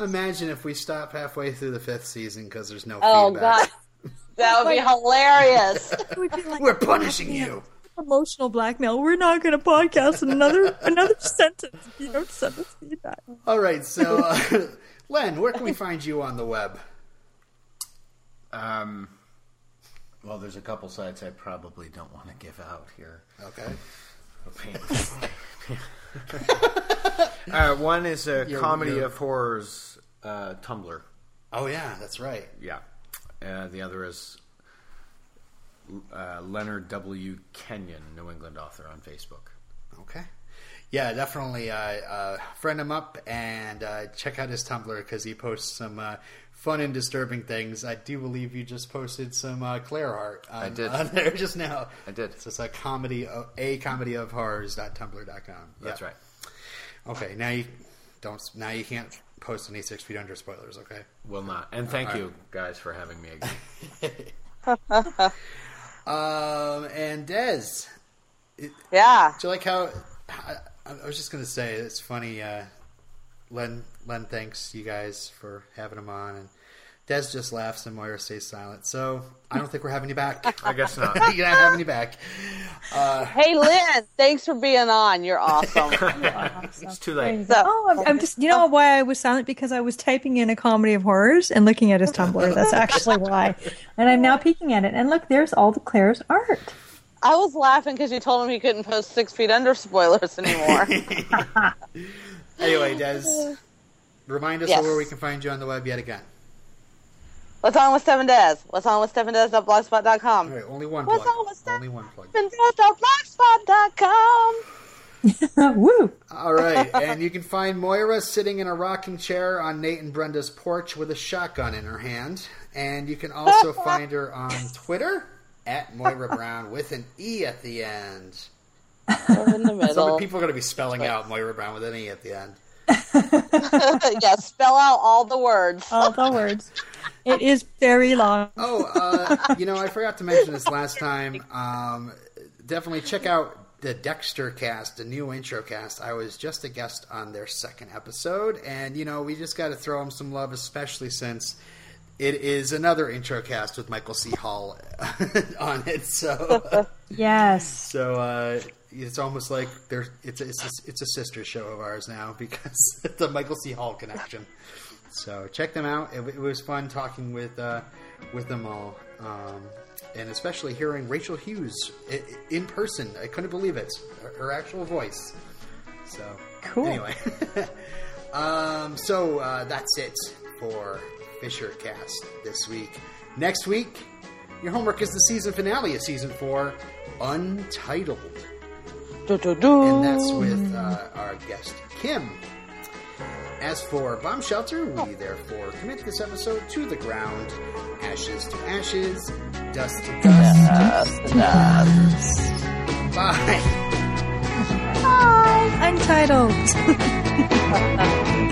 Imagine if we stop halfway through the fifth season because there's no Oh feedback. god. That would be hilarious. Would be like We're punishing you. emotional blackmail. We're not going to podcast another another sentence if you don't send us feedback. All right, so uh, Len, where can we find you on the web? Um, well, there's a couple sites I probably don't want to give out here. Okay. uh, one is a Your- comedy your- of horrors uh, Tumblr. Oh yeah, that's right. Yeah. Uh, the other is uh, Leonard W. Kenyon, New England author on Facebook. Okay. Yeah, definitely uh, uh, friend him up and uh, check out his Tumblr because he posts some uh, fun and disturbing things. I do believe you just posted some uh, Claire art on, I did. on there just now. I did. It's just a comedy of, a comedy of horrors.tumblr.com. That's Yeah. right. Okay, now you don't now you can't post any six feet under spoilers, okay? Will not. And thank All you guys for having me again. Um and Des, Yeah. do you like how I, I was just gonna say it's funny uh Len Len thanks you guys for having him on, and Des just laughs and Moira stays silent. So I don't think we're having you back. I guess not. You're not having you back. Uh, Hey, Len, thanks for being on. You're awesome. It's too late. So, Oh, I'm, I'm just, you know why I was silent? Because I was typing in a comedy of horrors and looking at his Tumblr. That's actually why. And I'm now peeking at it. And look, there's all the Claire's art. I was laughing because you told him he couldn't post Six Feet Under spoilers anymore. anyway, Des, remind us Yes. where we can find you on the web yet again. What's on with Stephen Des? What's on with Stephen Des.blogspot.com? All right, only one What's plug. on with Only one plug. Stephen Des.blogspot.com. Woo! All right, and you can find Moira sitting in a rocking chair on Nate and Brenda's porch with a shotgun in her hand, and you can also find her on Twitter at Moira Brown with an e at the end. We're in the middle. Some middle. people are going to be spelling out Moira Brown with an e at the end. yeah, spell out all the words. All the words. It is very long. Oh, uh, you know, I forgot to mention this last time. Um, definitely check out the Dexter cast, the new intro cast. I was just a guest on their second episode, and you know, we just got to throw them some love, especially since it is another intro cast with Michael C. Hall on it. So, Yes. so uh, it's almost like there's it's a, it's a, it's a sister show of ours now because the Michael C. Hall connection. So check them out. It, it was fun talking with uh, with them all, um, and especially hearing Rachel Hughes in person. I couldn't believe it. Her, her actual voice. So Cool. Anyway, um, so uh, that's it for Fisher Cast this week. Next week, your homework is the season finale of season four, Untitled, Do-do-do. and that's with uh, our guest Kim. As for Bomb Shelter, we therefore commit this episode to the ground. Ashes to ashes, dust to dust. Bye! Bye. Untitled.